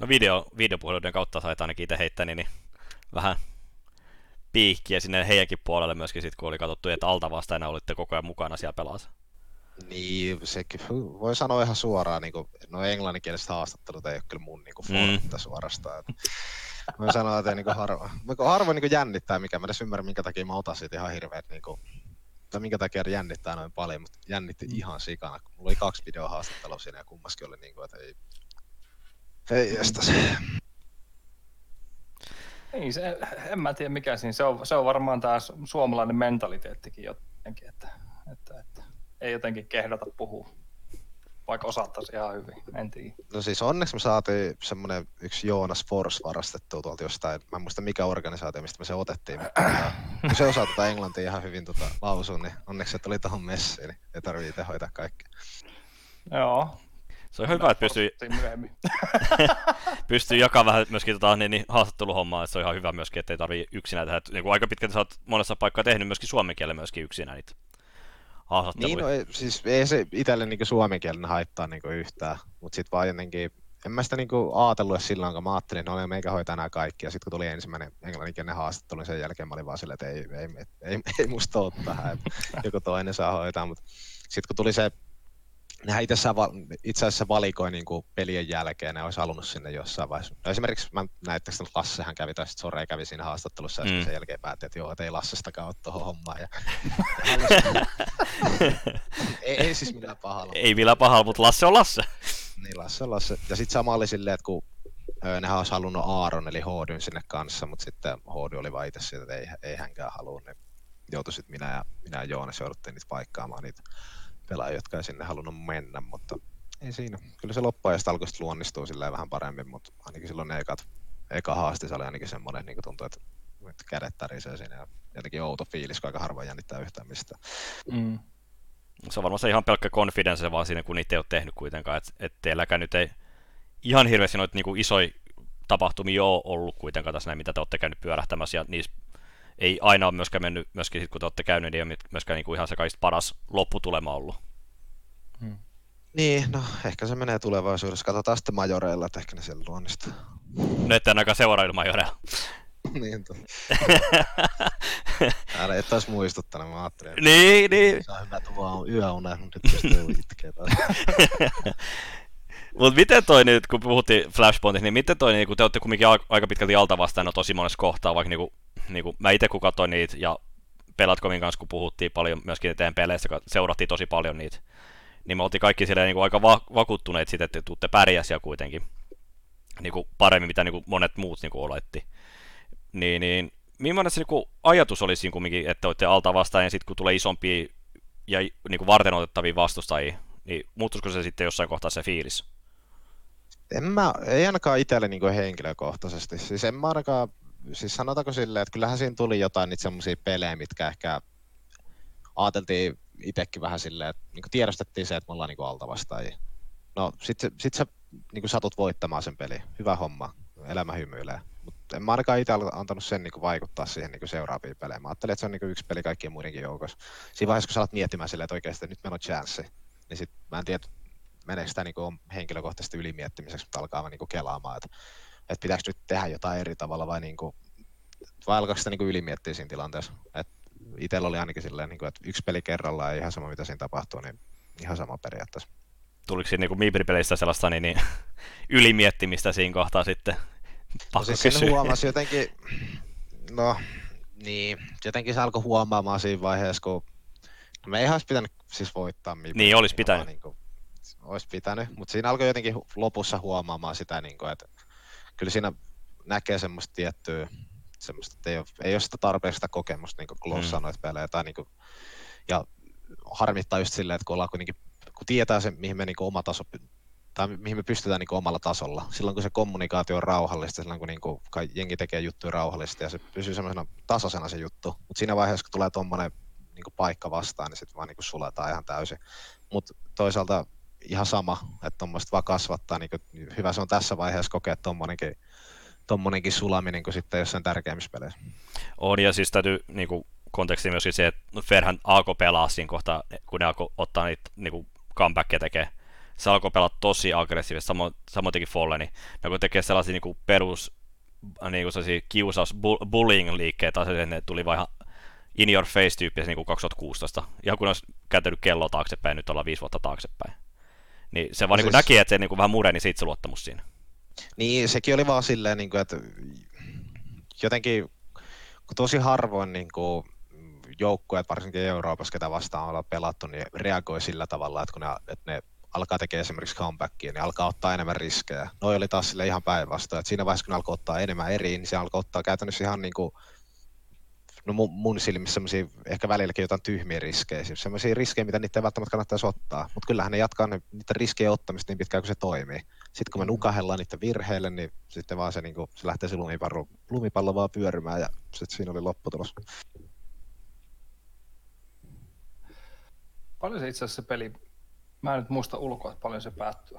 No video, videopuheluiden kautta sait ainakin itse heittäni, niin vähän piikkiä sinne heidänkin puolelle myöskin sit, kun oli katsottu, että alta vastaajana olitte koko ajan mukana siellä pelassa. Niin, sekin voi sanoa ihan suoraan, niin kuin, no englanninkieliset haastattelut ei ole kyllä mun niin kuin, Mm. suorastaan. Että, voi sanoa, että niin harva, harvoin niin jännittää, mikä mä edes ymmärrän, minkä takia mä otan siitä ihan hirveät, niin kuin, tai minkä takia jännittää noin paljon, mutta jännitti ihan sikana. Mulla oli kaksi videohaastattelua siinä ja kummaskin oli niin kuin, että ei, ei estä se. Ei, se, en mä tiedä mikä siinä, se on, se on varmaan tämä suomalainen mentaliteettikin jotenkin, että, että, että ei jotenkin kehdata puhua, vaikka osattaisi ihan hyvin, en tiedä. No siis onneksi me saatiin semmonen yksi Joonas Force varastettua tuolta jostain, mä en muista mikä organisaatio, mistä me se otettiin, mutta tota, kun se osaa tota englantia ihan hyvin tota, lausua, niin onneksi se tuli tuohon messiin, niin ei tarvii itse hoitaa kaikkea. Joo. Se on hyvä, että pystyy, pystyy jakamaan vähän myöskin tota, niin, niin, haastatteluhommaa, että se on ihan hyvä myöskin, että ei tarvii yksinään tehdä. Niin kuin aika pitkälti sä oot monessa paikkaa tehnyt myöskin suomen kielellä myöskin yksinään niitä haastatteluja. Niin, no ei, siis ei se itselle niinku suomenkielinen haittaa niinku yhtään, mutta sitten vaan jotenkin, en mä sitä niinku ajatellut edes silloin, kun mä ajattelin, että no meikä hoitaa nämä kaikki, ja sitten kun tuli ensimmäinen englanninkielinen haastattelu, niin sen jälkeen mä olin vaan silleen, että ei, ei, ei, ei, ei musta ole tähän, että joku toinen saa hoitaa, mutta sitten kun tuli se, nehän itse, asiassa va- itse asiassa valikoi niinku pelien jälkeen, ne olisi halunnut sinne jossain vaiheessa. No esimerkiksi mä näittekö, että Lassehan kävi, tai sitten Sore kävi siinä haastattelussa, ja Mm. sen jälkeen päätti, että joo, että ei Lassestakaan ole tuohon hommaan. Ja, ei, ei siis millään pahalla. Ei vielä pahalla, mutta Lasse on Lasse. Niin Lasse on Lasse. Ja sitten sama oli silleen, että kun nehän olisi halunnut Aaron eli Hoodyn sinne kanssa, mutta sitten Hoody oli vaan itse siitä, että ei, ei hänkään halua, niin joutui sitten minä ja, minä ja Joonas jouduttiin niitä paikkaamaan niitä pelaajia, jotka ei sinne halunnut mennä, mutta ei siinä. Kyllä se loppuajasta alkoi sitten luonnistua silleen vähän paremmin, mutta ainakin silloin ne ekat, eka haastis oli ainakin semmoinen, niin tuntui, että, että kädet tärisee siinä ja jotenkin outo fiilis, kun aika harvoin jännittää yhtään mistään. Mm. Se on varmaan se ihan pelkkä confidence vaan siinä, kun niitä ei ole tehnyt kuitenkaan. Että et teilläkään nyt ei ihan hirveästi noita niinku isoja tapahtumia ole ollut kuitenkaan tässä näin, mitä te olette käynyt pyörähtämässä. Ja niissä ei aina ole myöskään mennyt, myöskin sit, kun te olette käynyt, niin ei ole myöskään niinku ihan se kaikista paras lopputulema ollut. Niin, no ehkä se menee tulevaisuudessa. Katsotaan sitten majoreilla, että ehkä ne siellä luonnistuu. Ne ette ainakaan seurailma jodella. niin, to... Älä et taas muistuttanut, mä ajattelin, että niin, niin. saa hyvät ua- yöunet, mutta nyt pystyy itkeä taas. Mutta miten toi nyt, kun puhuttiin Flashpointista, niin miten toi, niin kun te olette kumminkin aika pitkälti alta vastaan no tosi monessa kohtaa, vaikka niinku, niinku, mä itse kun katsoin niitä ja Pelatkomin kanssa, kun puhuttiin paljon myöskin teidän peleistä, seurattiin tosi paljon niitä, niin me oltiin kaikki silleen niinku aika va- vakuuttuneet siitä, että te tuutte pärjää siellä kuitenkin niinku paremmin, mitä niinku monet muut niinku oletti. Niin, niin millainen se niinku ajatus olisi siinä kumminkin, että olette alta vastaan ja sitten kun tulee isompia ja niinku varten otettavia vastustajia, niin muuttuisiko se sitten jossain kohtaa se fiilis? En mä, ei ainakaan itselle niin kuin henkilökohtaisesti. Siis en mä ainakaan, siis sanotaanko silleen, että kyllähän siinä tuli jotain niitä semmoisia pelejä, mitkä ehkä ajateltiin itsekin vähän silleen, että niin tiedostettiin se, että me ollaan niin altavastaajia. No sit, sit sä niin satut voittamaan sen peli. Hyvä homma. Elämä hymyilee. Mutta en mä ainakaan itse antanut sen niin vaikuttaa siihen niin seuraaviin peleihin. Mä ajattelin, että se on niin yksi peli kaikkien muidenkin joukossa. Siinä vaiheessa, kun sä alat miettimään silleen, että oikeasti nyt meillä on chanssi, niin sit mä en tiedä, meneekö sitä niin henkilökohtaisesti ylimiettimisesti, mutta alkaa niin kelaamaan, että, että pitääkö nyt tehdä jotain eri tavalla vai, niin kuin, vai alkaako sitä niin kuin ylimiettiä siinä tilanteessa. Et itsellä oli ainakin silleen, niin kuin, että yksi peli kerrallaan ja ihan sama mitä siinä tapahtuu, niin ihan sama periaatteessa. Tuliko siinä niin Mibri-peleistä sellaista niin, niin, ylimiettimistä siinä kohtaa sitten? Pakko No siis kysyä. huomasi jotenkin, no niin, jotenkin se alkoi huomaamaan siinä vaiheessa, kun no me ei olisi pitänyt siis voittaa Mibri. Niin, olisi pitänyt. Niin kuin, olisi pitänyt, mutta siinä alkoi jotenkin lopussa huomaamaan sitä, niin kuin, että kyllä siinä näkee semmoista tiettyä, semmoista, että ei ole, ei ole sitä tarpeeksi sitä kokemusta, niin kuin Klaus Mm. sanoi, että pelejä, tai niin kuin, ja harmittaa just silleen, että kun ollaan kuitenkin, kun tietää se, mihin me niin oma taso, tai mihin me pystytään niin omalla tasolla. Silloin kun se kommunikaatio on rauhallista, silloin kun niin kuin, jengi tekee juttuja rauhallisesti ja se pysyy semmoisena tasaisena se juttu. Mutta siinä vaiheessa, kun tulee tuommoinen niin paikka vastaan, niin sitten vaan niin kuin suletaan ihan täysin. Mutta toisaalta ihan sama, että tuommoista vaan kasvattaa. Niin kuin, hyvä se on tässä vaiheessa kokea tuommoinenkin tommonenkin sulaminen kuin sitten jossain tärkeimmissä peleissä. On, ja siis täytyy niin kuin, konteksti myöskin se, että no Ferhän alkoi pelaa siinä kohtaa, kun ne alkoi ottaa niitä niin kuin, comebackia tekee. Se alkoi pelaa tosi aggressiivisesti, samoin, samoin teki Folleni. Ne alkoi tekee sellaisia niin kuin, perus niin kuin sellaisia kiusaus, bu- bullying-liikkeitä, että ne tuli vaan ihan in your face tyyppisiä niin kuin 2016. Ihan kun olisi kääntänyt kelloa taaksepäin, nyt ollaan viisi vuotta taaksepäin. Niin se vaan No niin kuin siis- näki, että se niin vähän mureni se itseluottamus siinä. Niin, sekin oli vaan silleen, niin kuin, että jotenkin kun tosi harvoin niin kuin, joukkueet, varsinkin Euroopassa, ketä vastaan ollaan pelattu, niin reagoi sillä tavalla, että kun ne, että ne alkaa tekemään esimerkiksi comebackia, niin alkaa ottaa enemmän riskejä. Noi oli taas sille ihan päinvastoin, että siinä vaiheessa, kun ne alkoi ottaa enemmän eri, niin se alkoi ottaa käytännössä ihan niin kuin, no mun, mun silmissä semmoisia ehkä välilläkin jotain tyhmiä riskejä, siis semmoisia riskejä, mitä niitä ei välttämättä kannattaisi ottaa, mutta kyllähän ne jatkaa ne, niiden riskejä ottamista niin pitkään kuin se toimii. Sitten kun me nukahellaan niiden virheille, niin sitten vaan se, niin kuin, se lähtee se lumipallo, lumipallo vaan pyörimään ja sitten siinä oli lopputulos. Paljon se itse asiassa se peli, mä en nyt muista ulkoa, että paljon se päättyy.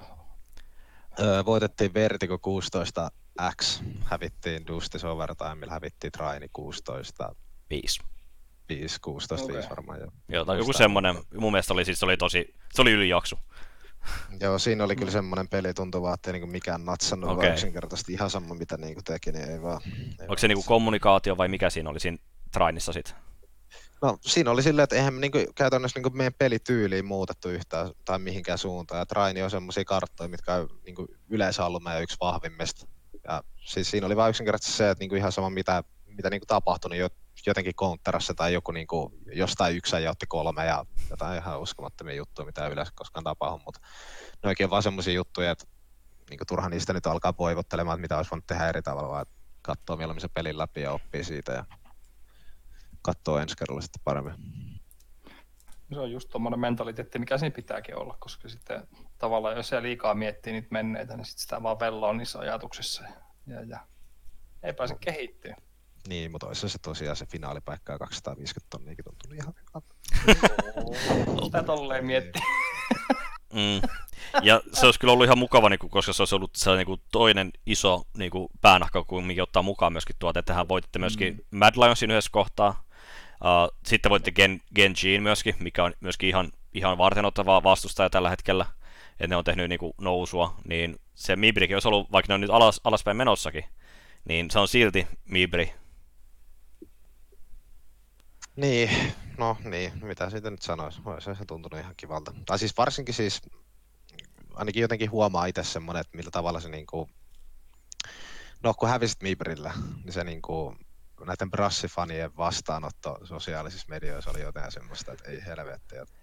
Öö, voitettiin Vertigo 16X, hävittiin Dustis Overtimella, hävittiin Traini 16 Viisi. 5, 16 Okei. 5 varmaan. Joo. Joo, tai joku semmoinen, mun mielestä oli, siis se oli tosi, se oli ylijaksu. Joo, siinä oli kyllä semmoinen peli, tuntuu vaan, että ei niinku mikään natsannut, okay. Vaan yksinkertaisesti ihan sama mitä niinku teki, niin ei vaan. Ei Onko vaan se niinku kommunikaatio vai mikä siinä oli siinä Trainissa sit? No siinä oli silleen, että eihän me niinku, käytännössä niinku meidän pelityyliin muutettu yhtään tai mihinkään suuntaan. Ja Traini on semmoisia karttoja, mitkä on niinku yleensä ollut meidän yksi vahvimmista. Ja siis siinä oli vain yksinkertaisesti se, että niinku ihan sama mitä, mitä niinku tapahtui, niin jo, jotenkin counterassa tai joku niinku, jostain yksi ja otti kolme ja jotain ihan uskomattomia juttuja, mitä ei yleensä koskaan tapahdu. Mutta ne oikein vaan semmoisia juttuja, että niinku turha niistä nyt alkaa voivottelemaan, että mitä olisi voinut tehdä eri tavalla, vaan että katsoo mieluummin se pelin läpi ja oppii siitä ja katsoo ensi kerralla sitten paremmin. Se on just tuommoinen mentaliteetti, mikä siinä pitääkin olla, koska sitten tavallaan jos se liikaa miettii niitä menneitä, niin sitten sitä vaan velloa niissä ajatuksissa ja, ja, ja ei pääse kehittyä. Niin, mutta olisi se tosiaan se finaalipaikka ja 250 tonniakin tuntunut ihan hyvältä. Sitä tolleen miettii. Mm. Ja se olisi kyllä ollut ihan mukava, niin kuin, koska se olisi ollut se niin kuin, toinen iso niin kuin, päänahka, kun mikä ottaa mukaan myöskin tuota, että hän voititte myöskin mm. Mad Lionsin yhdessä kohtaa. Uh, sitten voitte Gen, Genjiin myöskin, mikä on myöskin ihan, ihan vartenottavaa vastustaja tällä hetkellä. Että ne on tehnyt niin kuin, nousua, niin se Mibrikin olisi ollut, vaikka ne on nyt alas, alaspäin menossakin, niin se on silti Mibri. Niin, no niin, mitä siitä nyt sanoisi, olisi se tuntunut ihan kivalta. Tai siis varsinkin siis, ainakin jotenkin huomaa itse semmoinen, että millä tavalla se niinku, no kun hävisit Mibrillä, niin se niinku, näiden brassifanien vastaanotto sosiaalisissa medioissa oli jotain semmoista, että ei helvetti. että-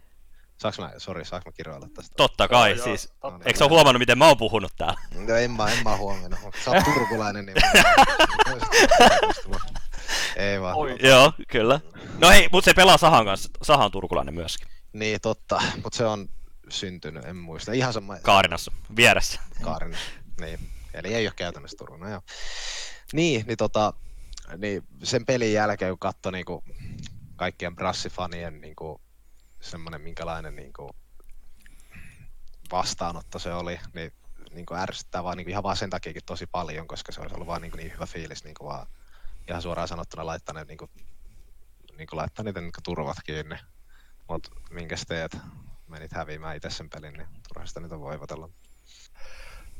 Saanko mä, sori, saanko mä kirjoilla tästä? Totta kai, Joo, siis. totta Eikö sä huomannut, miten mä oon puhunut täällä? No en mä, en mä huomioon. Sä oot turkulainen, niin... Ei vaan. Oi. Joo, kyllä. No hei, mutta se pelaa Sahan kanssa. Saha on turkulainen myöskin. Niin, totta. Mutta se on syntynyt, en muista. Ihan sama Kaarinassa, vieressä. Kaarin. Niin. Eli ei ole käytännössä Turun. No, joo. Niin, niin, tota, niin sen pelin jälkeen, kun katsoi niinku kaikkien brassifanien niinku, semmoinen, minkälainen niinku, vastaanotto se oli, niin niinku ärsyttää vaan niinku ihan vaan sen takiakin tosi paljon, koska se olisi ollut vaan niinku niin hyvä fiilis niinku vaan ihan suoraan sanottuna laittaa ne niinku, niinku laittaa niitä niinku turvat kiinni. Mut minkäs teet? Menit häviämään itse sen pelin, niin turha sitä nyt on voivotella.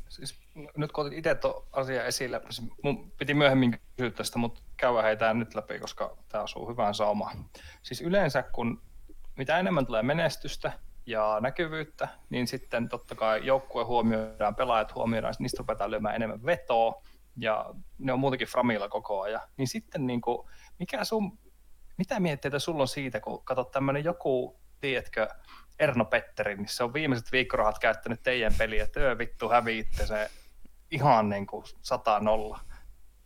Siis, nyt kun otit itse tuon asian esille, siis mun piti myöhemmin kysyä tästä, mutta käydään heitä nyt läpi, koska tämä osuu hyvään saumaan. Siis yleensä kun mitä enemmän tulee menestystä ja näkyvyyttä, niin sitten totta kai joukkue huomioidaan, pelaajat huomioidaan, niistä ruvetaan lyömään enemmän vetoa, ja ne on muutenkin framilla koko ajan. Niin sitten niin kuin, mikä sun, mitä mietteitä sulla on siitä, kun katsot tämmöinen joku, tiedätkö, Erno Petteri, niin se on viimeiset viikkorahat käyttänyt teidän peliä, että öö vittu häviitte se ihan niin kuin sata nolla.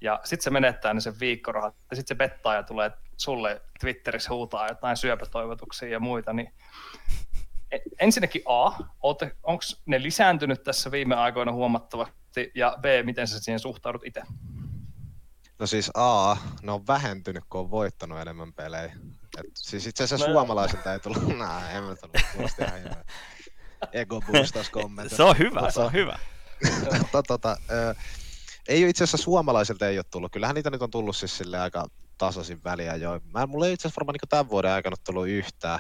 Ja sitten se menettää ne sen viikkorahat, ja sitten se bettaa ja tulee sulle Twitterissä huutaa jotain syöpätoivotuksia ja muita, niin ensinnäkin A, onko ne lisääntynyt tässä viime aikoina huomattavasti, ja B, miten sä siihen suhtaudut itse? No siis A, ne on vähentynyt, kun on voittanut enemmän pelejä. Et siis itse asiassa No- suomalaisilta ei tullut, nää, en mä tullut, kuulosti ihan hyvä. Ego boostas kommentti. Se on hyvä, se on hyvä. tota, tota, ö, ei ole itse asiassa suomalaisilta ei ole tullut. Kyllähän niitä nyt on tullut siis sille aika tasaisin väliä jo. Mä, mulla ei itse asiassa varmaan niin tämän vuoden aikana tullut yhtään,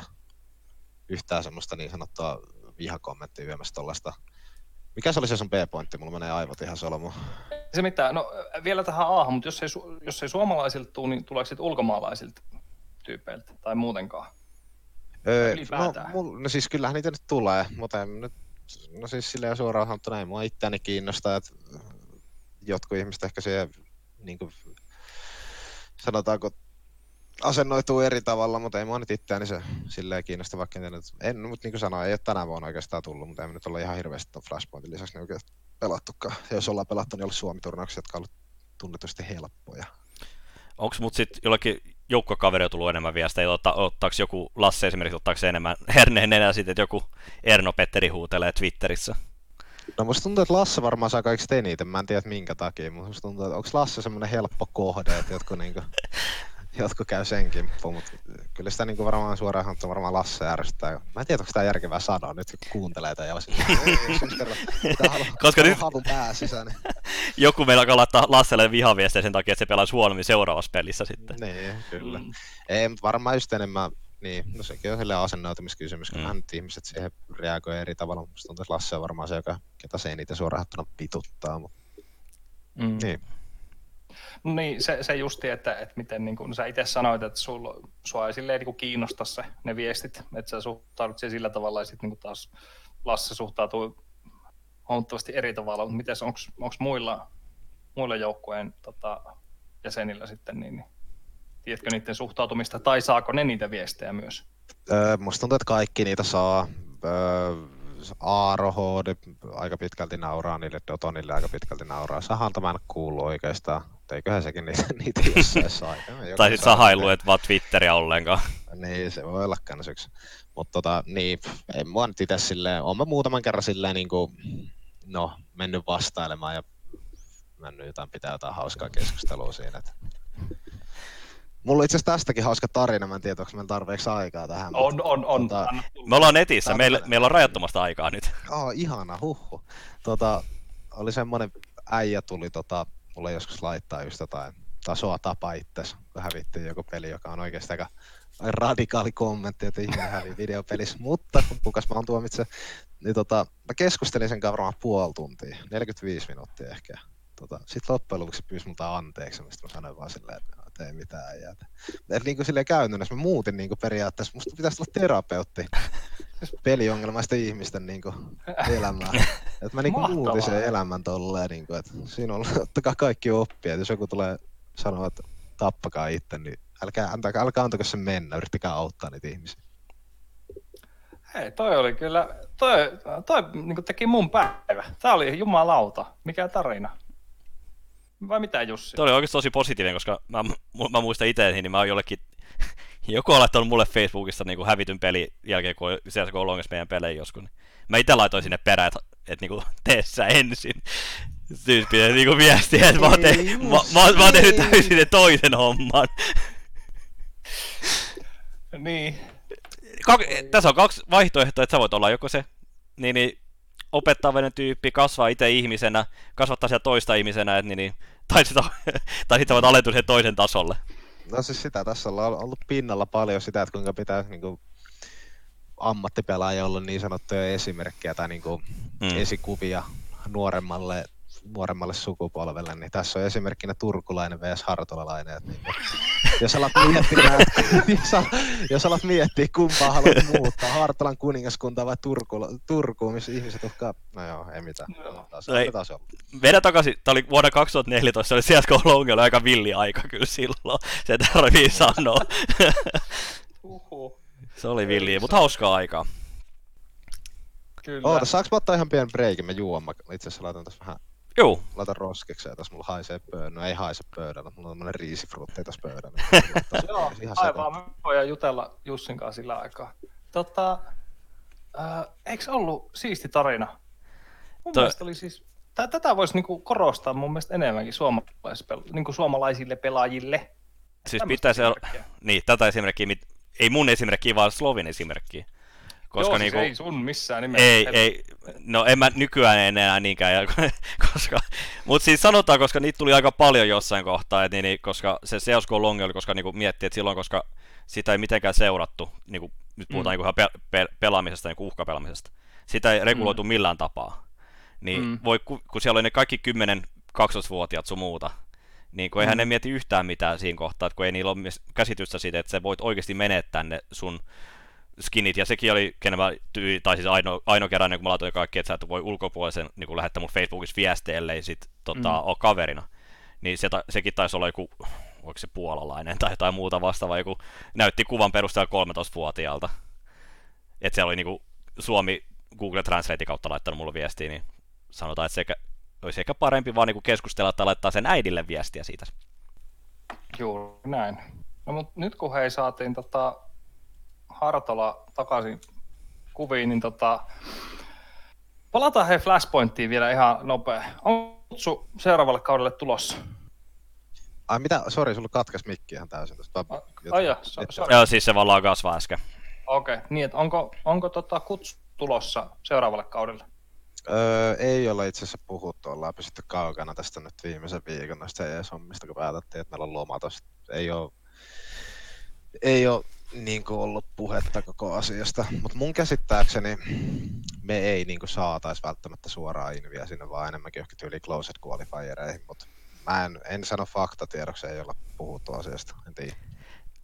yhtään semmoista niin sanottua vihakommenttia yömässä tollasta. Mikä se oli se sun B-pointti? Mulla menee aivot ihan solmuun. Se mitä, no vielä tähän A, mutta jos ei, su- jos ei suomalaisilta tule, niin tuleeko sitten ulkomaalaisilta tyypeiltä tai muutenkaan? Öö, no, mul, no siis kyllähän niitä nyt tulee, mutta en nyt, no siis silleen suoraan sanottuna ei mua itseäni kiinnostaa, että jotkut ihmiset ehkä siihen niin kuin, sanotaanko asennoituu eri tavalla, mutta ei mua nyt itseäni se silleen kiinnosta, vaikka en, en mutta niin kuin sanoin, ei ole tänä vuonna oikeastaan tullut, mutta ei me nyt olla ihan hirveästi tuon Flashpointin lisäksi niin oikein pelattukaan. Ja jos ollaan pelattu, niin ollut Suomi-turnauksia, jotka on ollut tunnetusti helppoja. Onko mut sitten jollakin joukkokaverilla tullut enemmän viestejä, otta, ottaako joku Lasse esimerkiksi, ottaako se enemmän herneen enää sitten, että joku Erno Petteri huutelee Twitterissä? No musta tuntuu, että Lasse varmaan saa kaikista eniten. Mä en tiedä, minkä takia, mutta musta tuntuu, että onko Lasse semmoinen helppo kohde, että jotkut, niinku, jotkut käy sen kimppuun, mutta kyllä sitä niinku varmaan suoraan sanottuna varmaan Lasse ärsyttää. Mä en tiedä, onko sitä järkevää sanoa nyt, kun kuuntelee tai jollain Koska Koska nyt- nyt... Halun pää sisään. Niin, Joku meillä alkaa laittaa Lasselle vihaviestejä sen takia, että se pelaisi huonommin seuraavassa pelissä sitten. niin, kyllä. Mm. Ei, mutta varmaan just enemmän, niin, no sekin on silleen asennoitumiskysymys, kun Mm. nyt ihmiset siihen reagoi eri tavalla. Musta tuntuu, että Lasse on varmaan se, joka, ketä se eniten suoraan pituttaa, mutta Mm. niin. No niin, se, se justi, että, että miten niin kuin sä itse sanoit, että sul, sua ei silleen niin kiinnosta se, ne viestit, että sä suhtaudut siihen sillä tavalla ja sitten niin taas Lasse suhtautuu huomattavasti eri tavalla, mutta miten onko muilla, muilla joukkueen tota, jäsenillä sitten, niin, niin tiedätkö niiden suhtautumista tai saako ne niitä viestejä myös? Öö, musta tuntuu, että kaikki niitä saa. Öö, Aaro aika pitkälti nauraa niille, Dotonille aika pitkälti nauraa. Sahalta mä en kuulu oikeastaan. Eiköhän sekin niitä, niitä jossain saa. Tai sitten sahailu, et vaan Twitteriä ollenkaan. Niin, se voi olla kans yksi. Mutta tota, niin, en mua nyt itse silleen, oon mä muutaman kerran silleen niin kuin, no, mennyt vastailemaan ja mennyt jotain, pitää jotain hauskaa keskustelua siinä. Et. Mulla on itse asiassa tästäkin hauska tarina, mä en tiedä, onko meillä tarpeeksi aikaa tähän. On, on, on. Tota. Me ollaan netissä, Tää- meillä, meillä on rajattomasta aikaa nyt. Oh, ihana, huhhuh. Tota, oli semmonen äijä tuli tota, mulle joskus laittaa just jotain tasoa tapa itses, kun hävittiin joku peli, joka on oikeasti aika radikaali kommentti, että ihminen hävii videopelissä, mutta kukas mä oon tuomitse, niin tota, mä keskustelin sen kanssa varmaan puoli tuntia, 45 minuuttia ehkä. Tota, sitten loppujen lopuksi pyysi multa anteeksi, mistä mä sanoin vaan silleen, että "No, et ei mitään jäätä. Et niin kuin silleen käytännössä mä muutin niin kuin periaatteessa, musta pitäisi olla terapeutti peliongelmaisten ihmisten niin kuin, elämää. Et mä niin kuin muutin sen elämän tolleen, niin kuin, että siinä on, ottakaa kaikki oppia, että jos joku tulee sanoa, että tappakaa itse, niin älkää, antakaa, älkää antako sen mennä, yrittäkää auttaa niitä ihmisiä. Hei, toi oli kyllä, toi, toi niin teki mun päivä. Tää oli jumalauta. Mikä tarina? Vai mitä Jussi? Tuo oli oikeasti tosi positiivinen, koska mä, mä muistan itse, niin mä oon jollekin, joku on laittanut mulle Facebookista niin kuin hävityn peli jälkeen, kun siellä kun on meidän pelejä joskus. Niin mä itse laitoin sinne perään, että, että niin kuin, tee sä ensin. Tyyppi niin kuin viestiä, että mä oon, te, Ei, mä, mä, mä oon tehnyt täysin sen toisen homman. Niin. Kak- tässä on kaksi vaihtoehtoa, että sä voit olla joko se niin, niin, opettavainen tyyppi, kasvaa itse ihmisenä, kasvattaa siellä toista ihmisenä, että, niin, niin, tai, sitä, tai sitten voit alentua sen toisen tasolle. No siis sitä, tässä ollaan ollut pinnalla paljon sitä, että kuinka pitää niin kuin, ammattipelaaja olla niin sanottuja esimerkkejä tai niin kuin, mm. esikuvia nuoremmalle, nuoremmalle sukupolvelle, niin tässä on esimerkkinä turkulainen vs. hartolalainen. Että niin, jos alat miettimään, jos, alat, jos alat miettiä, kumpaa haluat muuttaa, Hartolan kuningaskunta vai Turku, Turkuun, missä ihmiset uhkaa, no joo, ei mitään. No. Taas, No ei. taas. Vedä takaisin, tämä oli vuonna 2014, se oli CSGO Long, oli aika villi aika kyllä silloin, se tarvii sanoa. Uhu. se oli villi, mutta hauskaa aikaa. Kyllä. Oota, saaks mä ottaa ihan pienen breikin? Mä juon. Mä itse asiassa laitan tässä vähän, Juu, laitan roskikseen. Tässä mulla haisee pöydällä. No ei haise pöydällä, mulla on tämmönen riisifruutti tässä pöydällä. Joo, Ihan aivan. Me voidaan jutella Jussin kanssa sillä aikaa. Tota, äh, eikö ollut siisti tarina? Mun Toi- mielestä oli siis, tä- tätä voisi niinku korostaa mun mielestä enemmänkin suomalaispel- niinku suomalaisille pelaajille. siis pitäisi olla, esimerkkiä. niin tätä esimerkkiä, mit- ei mun esimerkki, vaan Slovin esimerkki. Koska Joo, niinku, siis ei sun missään nimessä. Ei, ei, no en mä nykyään enää niinkään, koska, mutta siis sanotaan, koska niitä tuli aika paljon jossain kohtaa, et niin, niin, koska se CSGO Long oli, koska niinku miettii, että silloin, koska sitä ei mitenkään seurattu, niinku, nyt puhutaan Mm. niinku ihan pe- pe- pelaamisesta, niinku uhkapelaamisesta, sitä ei reguloitu mm. millään tapaa, niin Mm. voi, ku- kun siellä oli ne kaikki 10-12-vuotiaat sun muuta, niin kun eihän Mm. ne mieti yhtään mitään siinä kohtaa, että kun ei niillä ole käsitystä siitä, että sä voit oikeasti menettää ne sun skinit, ja sekin oli kenellä tyy, tai siis ainoa, ainokeräinen, kun mä laitoin kaikki, että sä et voi ulkopuolisen niin kun lähettää mun Facebookissa viestiä, ellei sit tota, Mm. ole kaverina. Niin se, sekin taisi olla joku, oliko se puolalainen tai jotain muuta vastaavaa, joku näytti kuvan perusteella 13-vuotiaalta. Että siellä oli niinku Suomi Google Translate kautta laittanut mulle viestiä, niin sanotaan, että sekä, olisi ehkä parempi vaan niinku keskustella tai laittaa sen äidille viestiä siitä. Juuri näin. No mutta nyt kun hei saatiin tota Hartola takaisin kuviin, niin tota, palataan hei Flashpointtiin vielä ihan nopea. On kutsu seuraavalle kaudelle tulossa? Ai mitä, sori, sulla katkes mikki ihan täysin. Mä- Ai joo, so, Joo, siis se vaan lagas vaan äsken. Okei, okay. niin että onko, onko tota kutsu tulossa seuraavalle kaudelle? Öö, ei olla itse asiassa puhuttu, ollaan pysytty kaukana tästä nyt viimeisen viikon noista CS-hommista, kun päätettiin, että meillä on loma tosta. Ei ole, ei ole niin kuin ollut puhetta koko asiasta, mutta mun käsittääkseni me ei niin kuin saatais välttämättä suoraan Inviä sinne, vaan enemmänkin johonkin tyyli closed qualifiereihin, mutta mä en, en sano faktatiedoksi, ei olla puhuttu asiasta, en tiedä.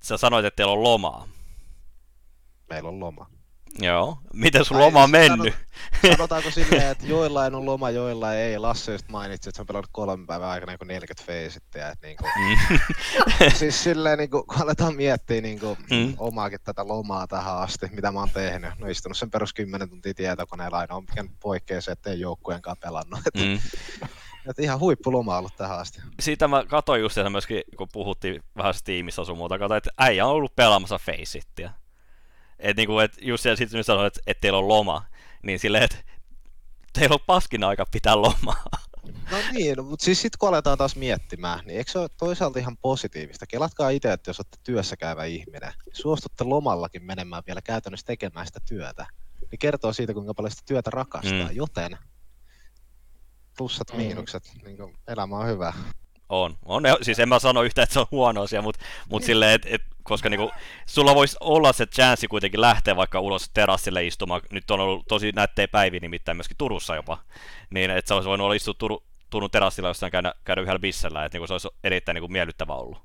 Sä sanoit, että teillä on lomaa. Meillä on loma. Joo. Miten sun Tai loma on siis mennyt? Sanotaanko silleen, että joillain on loma, joillain ei. Lasse just mainitsi, että se on pelannut kolmen päivän aikana joku 40 feisittiä. Että niinku, Mm. siis silleen, niinku, kun aletaan miettiä niinku, Mm. omaakin tätä lomaa tähän asti, mitä mä oon tehnyt. No istunut sen perus 10 tuntia tietokoneella aina on mikä poikkeaa se, ettei joukkueen kanssa pelannut. Mm. et ihan huippuloma ollut tähän asti. Siitä mä katsoin just myöskin, kun puhuttiin vähän Steamissa sun muuta, katsoin, että äijä on ollut pelaamassa Faceittia. Et niinku, et just siellä sitten sanoin, että, että teillä on loma, niin silleen, että teillä on paskin aika pitää lomaa. No niin, no, mutta siis sitten kun aletaan taas miettimään, niin eikö se ole toisaalta ihan positiivista? Kelatkaa itse, että jos olette työssä käyvä ihminen, suostutte lomallakin menemään vielä käytännössä tekemään sitä työtä, niin kertoo siitä, kuinka paljon sitä työtä rakastaa. Mm. Joten plussat, Mm. miinukset, niin kuin elämä on hyvä. On, on. Siis en mä sano yhtään, että se on huono asia, mutta mut silleen, että et, koska niinku, sulla voisi olla se chanssi kuitenkin lähteä vaikka ulos terassille istumaan. Nyt on ollut tosi nättejä päiviä nimittäin myöskin Turussa jopa. Niin, että sä olisi voinut olla istua Turu, Turun terassilla jossain käydä, käydä yhdellä bissellä, että niinku, se olisi erittäin niinku, miellyttävä ollut.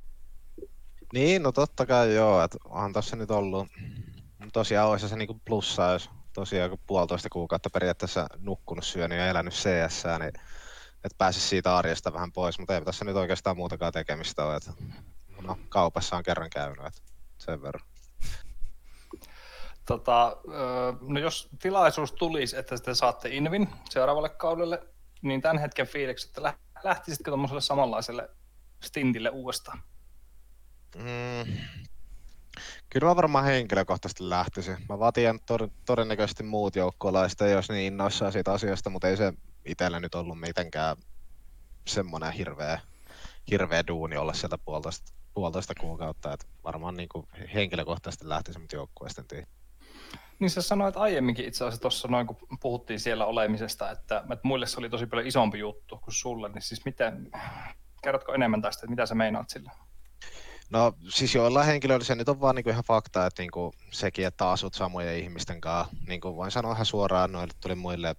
Niin, no totta kai joo, että onhan tässä nyt ollut, tosiaan olisi se niinku plussaa, jos tosiaan kun puolitoista kuukautta periaatteessa nukkunut, syönyt ja elänyt CS, niin että pääsisi siitä arjesta vähän pois, mutta ei tässä nyt oikeastaan muutakaan tekemistä ole, että no, kaupassa on kerran käynyt, että sen verran. Tota, no jos tilaisuus tulisi, että te saatte Invin seuraavalle kaudelle, niin tämän hetken fiilikset, että lä- lähtisitkö tuommoiselle samanlaiselle stintille uudestaan? Mm. Kyllä mä varmaan henkilökohtaisesti lähtisin. Mä vaatin tor- todennäköisesti muut joukkueelaiset ei olisi niin innoissaan siitä asiasta, mutta ei se itselle nyt ollut mitenkään semmoinen hirveä, hirveä duuni olla sieltä puolitoista, puolitoista kuukautta. Et varmaan niin kuin henkilökohtaisesti lähtisin, mutta joukkueesta. Niin sä sanoit aiemminkin itse asiassa tuossa noin, kun puhuttiin siellä olemisesta, että, että muille se oli tosi paljon isompi juttu kuin sulle, niin siis miten, kerrotko enemmän tästä, että mitä sä meinaat sillä? No siis joillain henkilöillä se nyt on vaan niinku ihan fakta, että niinku sekin, että asut samojen ihmisten kanssa, niinku voin sanoa ihan suoraan, noille tuli muille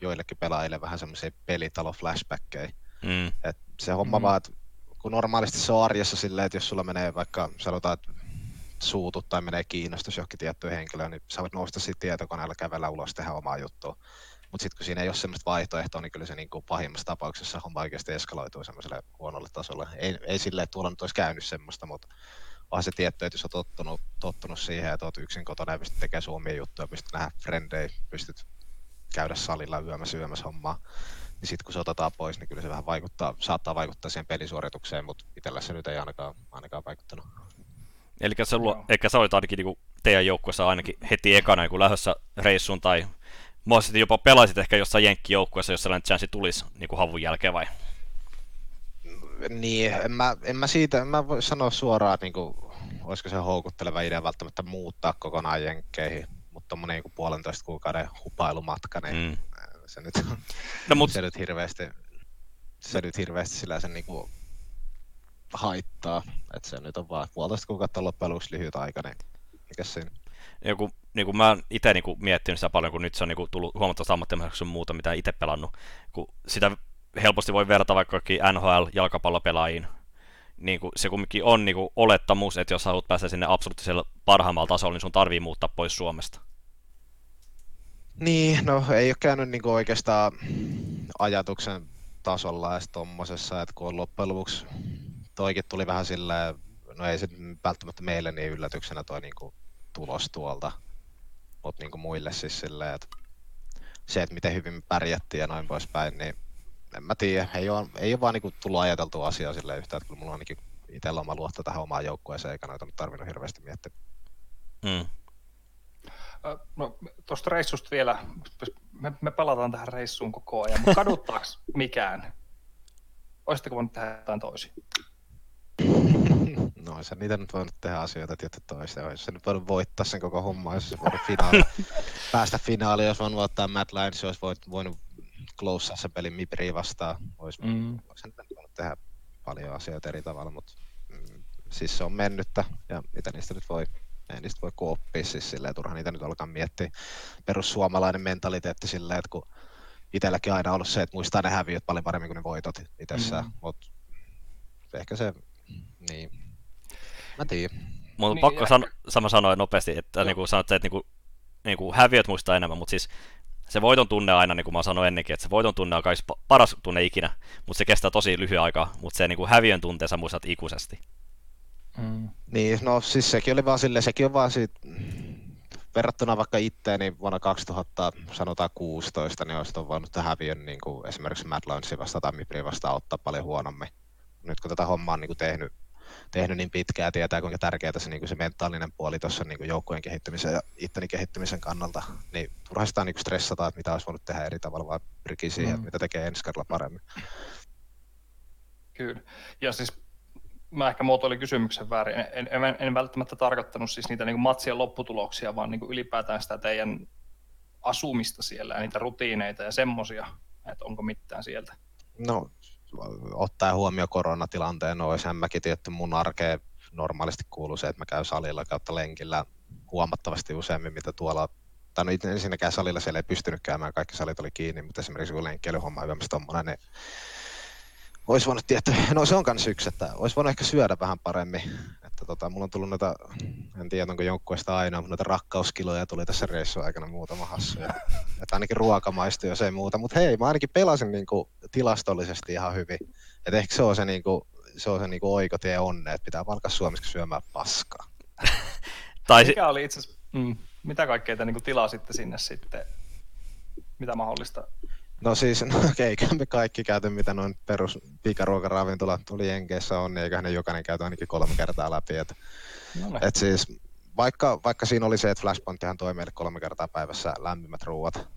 joillekin pelaajille vähän semmoisia pelitalo-flashbackkejä. Mm. Et se homma Mm. mm. vaan, että kun normaalisti se on arjessa silleen, että jos sulla menee vaikka sanotaan, että suutut tai menee kiinnostus johonkin tiettyyn henkilöön, niin sä voit nousta siitä tietokoneella, kävellä ulos, tehdä omaa juttua. Mutta sitten kun siinä ei ole semmoista vaihtoehtoa, niin kyllä se niin kuin pahimmassa tapauksessa homma oikeasti eskaloituu semmoiselle huonolle tasolle. Ei, ei silleen, että tuolla nyt olisi käynyt semmoista, mutta onhan se tietty, että jos olet tottunut, tottunut siihen, että olet yksin kotona ja pystyt tekemään sun omia juttuja, pystyt nähdä frendejä, pystyt käydä salilla yömässä syömässä hommaa, niin sitten kun se otetaan pois, niin kyllä se vähän vaikuttaa, saattaa vaikuttaa siihen pelisuoritukseen, mutta itsellä se nyt ei ainakaan, ainakaan vaikuttanut. Eli sulla, Joo. eikä sä olit ainakin niinku teidän joukkueessa ainakin heti ekana niin lähdössä reissuun tai mahdollisesti jopa pelaisit ehkä jossain jenkkijoukkueessa, jos sellainen chanssi tulisi niin kuin havun jälkeen vai? Niin, en mä, en mä siitä, en mä voi sanoa suoraan, että niinku, olisiko se houkutteleva idea välttämättä muuttaa kokonaan jenkkeihin, mutta tommonen niinku puolentoista kuukauden hupailumatka, niin Mm. Se, nyt, No mut se nyt hirveästi, se nyt hirveästi sillä sen niinku haittaa, että se nyt on vaan puolitoista kuukautta loppujen lopuksi lyhyt aika, niin mikä siinä? joku, niin kuin mä oon itse niin miettinyt sitä paljon, kun nyt se on niin kuin tullut huomattavasti ammattimaiseksi sun muuta, mitä itse pelannut. Kun sitä helposti voi verrata vaikka NHL-jalkapallopelaajiin. Niin kuin se kumminkin on niin kuin olettamus, että jos haluat päästä sinne absoluuttiselle parhaimmalla tasolla, niin sun tarvii muuttaa pois Suomesta. Niin, no ei ole käynyt niinku oikeastaan ajatuksen tasolla edes tommosessa, että kun on loppujen lopuksi toikin tuli vähän silleen, no ei se välttämättä meille niin yllätyksenä toi niinku tulos tuolta, mutta niinku muille siis silleen, että se, että miten hyvin me pärjättiin ja noin poispäin, niin en mä tiedä, ei ole, ei ole vaan niinku tullut ajateltua asiaa silleen yhtään, että kyllä mulla on ainakin itsellä oma luotto tähän omaan joukkueeseen, eikä noita tarvinnut hirveästi miettiä. Mm. No, tuosta reissusta vielä, me, me palataan tähän reissuun koko ajan, mutta kaduttaako mikään? Olisitteko voinut tehdä jotain toisin? No olisi niitä nyt voinut tehdä asioita tietty toista. Olisi se nyt voinut voittaa sen koko homma, jos se voinut finaali, päästä finaaliin, jos voinut voittaa Matt Lyons, olisi voinut, voinut closea sen pelin Mipri vastaan. Olisi, Mm. olisi se nyt voinut tehdä paljon asioita eri tavalla, mutta mm, siis se on mennyttä ja mitä niistä nyt voi ei niistä voi kuin oppia siis silleen, turha niitä nyt alkaa miettiä. Perussuomalainen mentaliteetti silleen, että kun itselläkin on aina ollut se, että muistaa ne häviöt paljon paremmin kuin ne voitot itsessään, Mm. mm. mutta ehkä se, niin, mä tiedän. Mutta Niin, pakko san- sama sanoa nopeasti, että niin kuin sanot, että niin kuin, niin kuin häviöt muistaa enemmän, mutta siis se voiton tunne aina, niin kuin mä sanoin ennenkin, että se voiton tunne on paras tunne ikinä, mutta se kestää tosi lyhyen aikaa, mutta se niin kuin häviön tunteen sä muistat ikuisesti. Mm. Niin, no siis sekin oli vaan silleen, sekin on vaan siitä, verrattuna vaikka itteeni vuonna 2000, sanotaan 16, niin olisit on voinut häviön niin kuin esimerkiksi Mad Lionsin vastaan tai Miprin vastaan ottaa paljon huonommin. Nyt kun tätä hommaa on niin kuin tehnyt, tehnyt niin pitkään tietää kuinka tärkeää se, niin kuin se mentaalinen puoli tuossa niin joukkueen kehittymisen ja itteni kehittymisen kannalta, niin turha sitä niin stressata, että mitä olisi voinut tehdä eri tavalla, vaan pyrkii siihen, Mm. että mitä tekee ensi kerralla paremmin. Kyllä. Ja siis mä ehkä muotoilin kysymyksen väärin. En, en, en välttämättä tarkoittanut siis niitä niin matsien lopputuloksia, vaan niin ylipäätään sitä teidän asumista siellä ja niitä rutiineita ja semmosia, että onko mitään sieltä. No, ottaen huomioon koronatilanteen, no olisihan mäkin tietty mun arkeen normaalisti kuuluu se, että mä käyn salilla kautta lenkillä huomattavasti useammin, mitä tuolla tai no ensinnäkään salilla siellä ei pystynyt käymään, kaikki salit oli kiinni, mutta esimerkiksi kun lenkkeilyhomma on tommonen, niin olisi voinut tietty, no se on kans yksi, että olisi voinut ehkä syödä vähän paremmin. Että tota, mulla on tullut noita, en tiedä onko joukkueesta ainoa, mutta noita rakkauskiloja tuli tässä reissun aikana muutama hassu. Ja, että ainakin ruoka maistui, jos ei muuta. Mutta hei, mä ainakin pelasin niinku tilastollisesti ihan hyvin. Että ehkä se on se, niinku, se, on se niinku oikotie onne, että pitää vaan alkaa Suomessa syömään paskaa. Tai Mikä oli itse asiassa, mm, mitä kaikkea te niin tilasitte sinne sitten? Mitä mahdollista? No siis, no eikä me kaikki käyty, mitä noin perus pikaruokaravintolat tuli Jenkeissä on, niin eiköhän ne jokainen käyty ainakin kolme kertaa läpi. Et, No ne. et siis, vaikka, vaikka siinä oli se, että Flashpointtihan toi meille kolme kertaa päivässä lämpimät ruuat,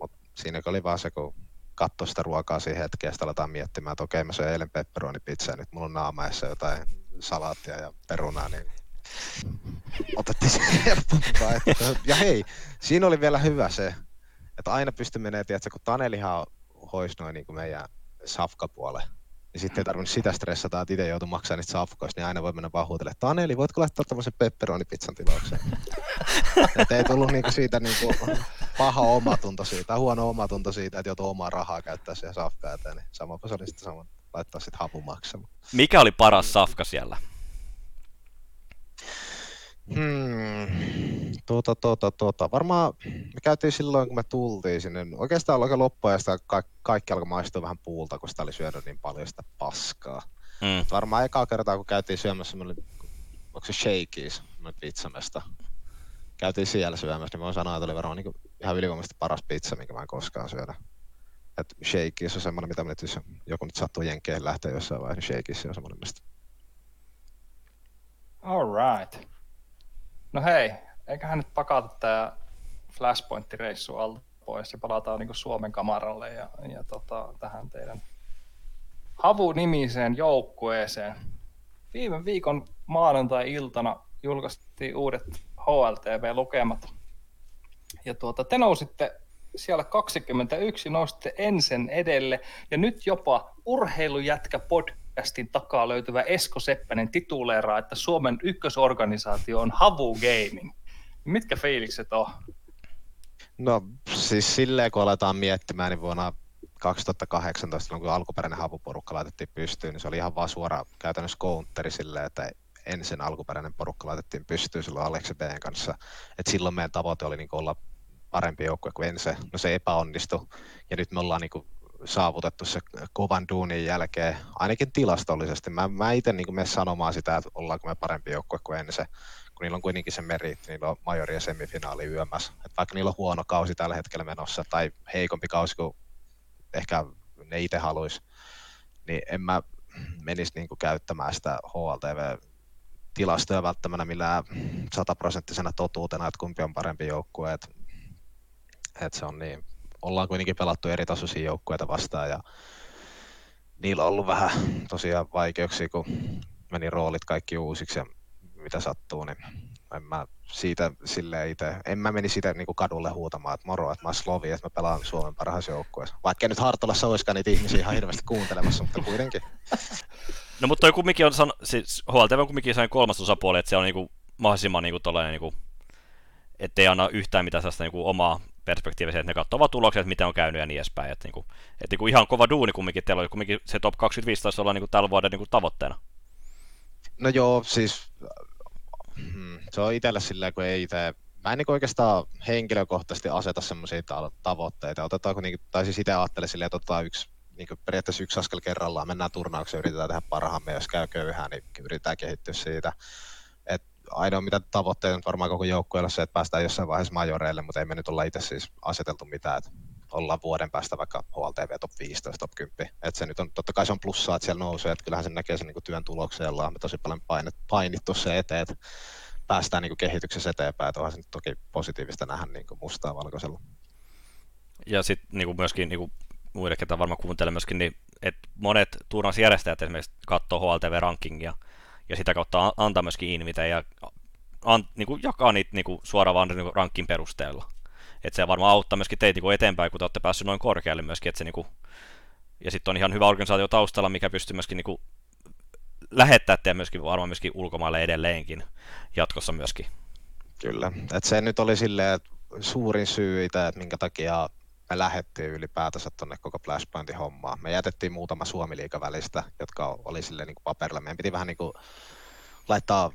mutta siinä oli vaan se, kun katsoi sitä ruokaa siihen hetkeen, ja sitten aletaan miettimään, että okei, mä söin eilen pepperoni-pizzaa, nyt mulla on naamaessa jotain salaattia ja perunaa, niin otettiin se helpompaa. Ja hei, siinä oli vielä hyvä se, että aina pystyi menemään, tiedätkö, kun Tanelihan hoisi noin niin kuin meidän safkapuolen, niin sitten ei tarvinnut sitä stressata, että itse joutuu maksamaan niistä safkoista, niin aina voi mennä vaan huutelemaan, että Taneli, voitko laittaa tämmöisen pepperoni-pizzan tilaukseen? että ei tullut niinku siitä niinku paha omatunto siitä, tai huono omatunto siitä, että joutuu omaa rahaa käyttää siihen safkaan niin samapa se oli sitten sama, laittaa sitten hapu maksamaan. Mikä oli paras safka siellä? Hmm. Tuota, tuota, tuota. Varmaan me käytiin silloin, kun me tultiin sinne. Oikeastaan alkoi loppuajasta ka- kaikki alkoi maistua vähän puulta, kun sitä oli syönyt niin paljon sitä paskaa. Mm. Varmaan ekaa kertaa, kun käytiin syömässä, me oli, onko se Shakey's, pizzamesta. Käytiin siellä syömässä, niin voin sanoa, että oli varmaan niin ihan ylivoimaisesti paras pizza, minkä mä en koskaan syödä. Et Shakey's on semmoinen, mitä me nyt, jos joku nyt sattuu jenkkeihin lähteä jossain vaiheessa, niin Shakey's on semmoinen, mistä All right. No hei, eiköhän nyt pakata tämä Flashpoint-reissu alta pois ja palataan niin Suomen kamaralle ja, ja tota, tähän teidän Havu-nimiseen joukkueeseen. Viime viikon maanantai-iltana julkaistiin uudet HLTV-lukemat. Ja tuota, te nousitte siellä 21, nousitte ensin edelle ja nyt jopa Urheilujätkä podcastin takaa löytyvä Esko Seppänen tituleeraa, että Suomen ykkösorganisaatio on Havu Gaming. Mitkä fiilikset on? No siis silleen, kun aletaan miettimään, niin vuonna 2018, silloin kun alkuperäinen havuporukka laitettiin pystyyn, niin se oli ihan vaan suora käytännössä counteri silleen, että ensin alkuperäinen porukka laitettiin pystyyn silloin Aleksi B:n kanssa. Et silloin meidän tavoite oli niin olla parempi joukkue kuin ensin. No se epäonnistui ja nyt me ollaan niin saavutettu se kovan duunin jälkeen, ainakin tilastollisesti. Mä, mä itse niin menen sanomaan sitä, että ollaanko me parempi joukkue kuin ensin kun niillä on kuitenkin se meriitti, niillä on majori ja semifinaali yömässä. Et vaikka niillä on huono kausi tällä hetkellä menossa tai heikompi kausi kuin ehkä ne itse haluaisi, niin en mä menisi niinku käyttämään sitä HLTV-tilastoja välttämättä millään sataprosenttisena totuutena, että kumpi on parempi joukkue. Et, et se on niin, ollaan kuitenkin pelattu eri tasoisia joukkueita vastaan ja niillä on ollut vähän tosiaan vaikeuksia, kun meni roolit kaikki uusiksi ja mitä sattuu, niin en mä siitä silleen itse, en mä meni siitä niin kadulle huutamaan, että moro, että mä Slovi, että mä pelaan Suomen parhaassa joukkueessa. Vaikka nyt Hartolassa olisikaan niitä ihmisiä ihan hirveästi kuuntelemassa, mutta kuitenkin. No mutta toi kumminkin on, san, siis HLTV on kumminkin sellainen kolmas osapuoli, että se on niinku mahdollisimman niinku tollainen niinku, ettei anna yhtään mitään sellaista niinku omaa perspektiivisiä, että ne katsovat tulokset, miten on käynyt ja niin edespäin. Että niinku, et niinku ihan kova duuni kumminkin, teillä oli kumminkin se top 25 taisi olla niinku tällä vuoden niinku tavoitteena. No joo, siis hmm, se on itselle silleen, kun ei itse mä en niin oikeastaan henkilökohtaisesti aseta semmoisia tavoitteita. Otetaanko, niin, tai siis itse ajattelen silleen, että otetaan yksi, niin periaatteessa yksi askel kerrallaan, mennään turnaukseen, yritetään tehdä parhaamme, jos käy köyhää, niin yritetään kehittyä siitä. Ainoa mitä tavoitteet on varmaan koko joukkueella se, että päästään jossain vaiheessa majoreille, mutta ei me nyt olla itse siis aseteltu mitään, että ollaan vuoden päästä vaikka HLTV top 15, top 10. Et se nyt on, totta kai se on plussaa, että siellä nousee, että kyllähän se näkee sen niin työn tuloksella, on me tosi paljon painittu se eteen, että päästään niin kehityksessä eteenpäin, että onhan se nyt toki positiivista nähdä niin mustaa valkoisella. Ja sitten niin myöskin niin muille, ketä varmaan kuuntelee myöskin, niin että monet turnausjärjestäjät esimerkiksi katsoo HLTV-rankingia ja sitä kautta antaa myöskin invite ja an, niin kuin jakaa niitä niin kuin suoraan vaan niin rankin perusteella. Että se varmaan auttaa myöskin teitä niin eteenpäin, kun te olette päässeet noin korkealle myöskin. Että se, niin kuin, ja sitten on ihan hyvä organisaatio taustalla, mikä pystyy myöskin niin kuin, lähettää myöskin varmaan myöskin ulkomaille edelleenkin jatkossa myöskin. Kyllä, että se nyt oli silleen, että suurin syy itse, että minkä takia me lähdettiin ylipäätänsä tuonne koko Flashpointin hommaan. Me jätettiin muutama suomi välistä, jotka oli silleen niin kuin paperilla. Meidän piti vähän niin kuin laittaa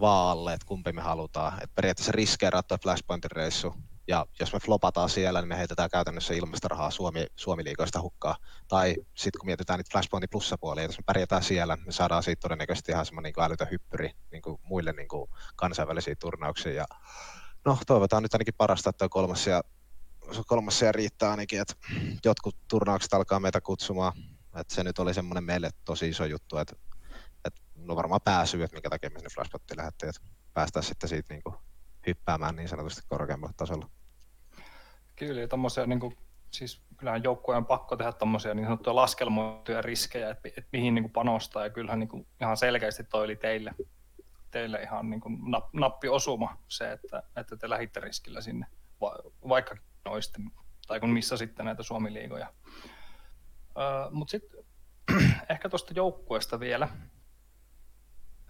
vaalle, että kumpi me halutaan. Et periaatteessa riskeerattua Flashpointin reissu ja jos me flopataan siellä, niin me heitetään käytännössä ilmasta rahaa Suomi, Suomi-liikoista hukkaa. Tai sitten kun mietitään niitä Flashpointin plussapuolia, jos me pärjätään siellä, me saadaan siitä todennäköisesti ihan semmoinen niin älytön hyppyri niin kuin muille niin kuin kansainvälisiin turnauksiin. Ja no toivotaan nyt ainakin parasta, että kolmas ja, kolmas ja riittää ainakin, että jotkut turnaukset alkaa meitä kutsumaan. Että se nyt oli semmoinen meille tosi iso juttu, että no varmaan pääsy, että minkä takia me sinne Flashpointiin lähdettiin, että päästään sitten siitä niin kuin hyppäämään niin sanotusti korkeammalle tasolla. Kyllä, ja tommosia, niin kuin, siis kyllähän joukkueen on pakko tehdä tuommoisia niin sanottuja laskelmoituja riskejä, että, että mihin niin kuin panostaa, ja kyllähän niin kuin, ihan selkeästi toi oli teille, teille ihan niin kuin nappi osuma se, että, että te lähditte riskillä sinne, va, vaikka noiste, tai kun missä sitten näitä Suomi-liigoja. Öö, Mutta sitten ehkä tuosta joukkueesta vielä.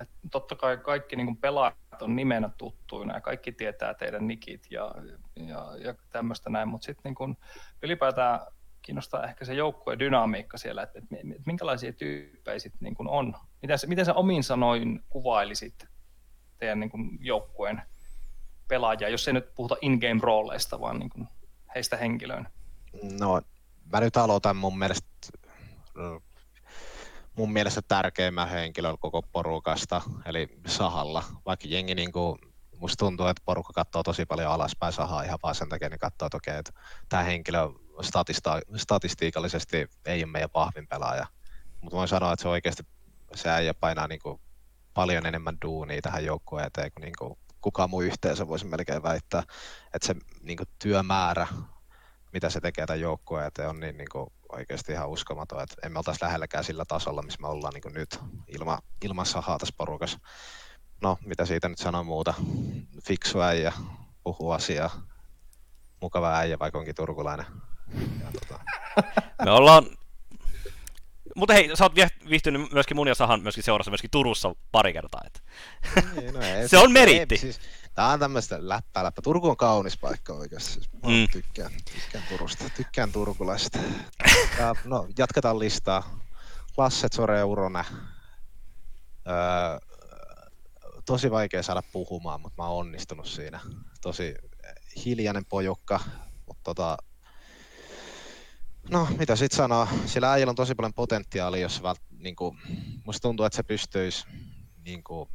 Et totta kai kaikki niin pelaajat on nimenä tuttuina ja kaikki tietää teidän nikit ja, ja, ja tämmöistä näin, mutta sitten niin ylipäätään kiinnostaa ehkä se joukkueen dynamiikka siellä, että, että minkälaisia tyyppejä sitten niin on. Miten, miten sä omin sanoin kuvailisit teidän niin joukkueen pelaajia, jos ei nyt puhuta in-game rooleista, vaan niin heistä henkilöön? No, mä nyt aloitan mun mielestä mun mielestä tärkeimmän henkilön koko porukasta, eli Sahalla. Vaikka jengi niin kuin, musta tuntuu, että porukka katsoo tosi paljon alaspäin Sahaa ihan vaan sen takia, niin katsoo, että okei, että tämä henkilö statista, statistiikallisesti ei ole meidän vahvin pelaaja. Mutta voin sanoa, että se oikeasti se äijä painaa niin kuin paljon enemmän duunia tähän joukkueen eteen kuin, niin kuin kukaan muu yhteensä voisi melkein väittää, että se niin kuin työmäärä, mitä se tekee tämän joukkueen eteen, on niin, niin kuin oikeasti ihan uskomaton, että emme oltaisi lähelläkään sillä tasolla, missä me ollaan niin nyt ilma, ilman sahaa tässä porukassa. No, mitä siitä nyt sanoo muuta? Fiksu äijä, puhuu asiaa, mukava äijä, vaikka onkin turkulainen. Ja, tota... Me ollaan mutta hei, sä oot viihtynyt myöskin mun ja Sahan myöskin seurassa myöskin Turussa pari kertaa. Et. Niin, no ei, se on meritti. Ei, siis, tää on tämmöistä läppää, läppää. Turku on kaunis paikka oikeasti. Siis mm. tykkään, tykkään Turusta, tykkään turkulaisista. Ja, no, jatketaan listaa. Lasse, Sore ja Uronen. Öö, tosi vaikea saada puhumaan, mutta mä oon onnistunut siinä. Tosi hiljainen pojukka, mutta tota, No, mitä sitten sanoa? Sillä äijällä on tosi paljon potentiaalia, jos vält, niin kuin, musta tuntuu, että se pystyisi niin kuin,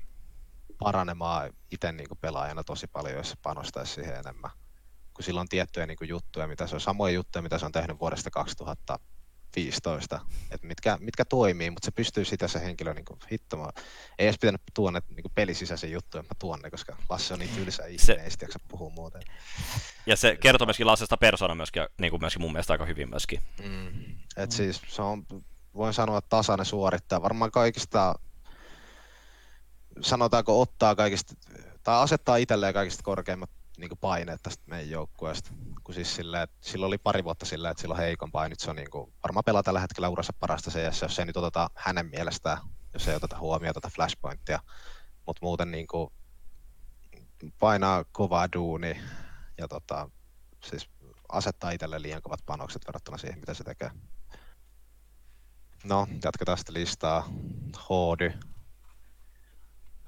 paranemaan itse niin kuin pelaajana tosi paljon, jos se panostaisi siihen enemmän. Kun sillä on tiettyjä niin kuin, juttuja, mitä se on samoja juttuja, mitä se on tehnyt vuodesta 2015, että mitkä, mitkä toimii, mutta se pystyy sitä se henkilö niin kuin, hittomaan. Ei edes pitänyt tuonne niin pelisisäisen juttuja, mä tuon ne, koska Lasse on niin tylsä ihminen, ei sitten puhua muuten. Ja se kertoo myöskin Lassesta persona myöskin, niin kuin myöskin mun mielestä aika hyvin myöskin. Mm. Et siis se on, voin sanoa, että tasainen suorittaja. Varmaan kaikista, sanotaanko ottaa kaikista, tai asettaa itselleen kaikista korkeimmat niin kuin paineet tästä meidän joukkueesta. Kun siis silleen, että silloin oli pari vuotta silleen, että silloin heikompaa, nyt se on niin kuin, varmaan pelaa tällä hetkellä urassa parasta CS, jos ei nyt oteta hänen mielestään, jos ei oteta huomioon tätä flashpointia. Mutta muuten niin kuin, painaa kovaa duuni ja tota, siis asettaa itselle liian kovat panokset verrattuna siihen, mitä se tekee. No, jatketaan sitten listaa. Hoody.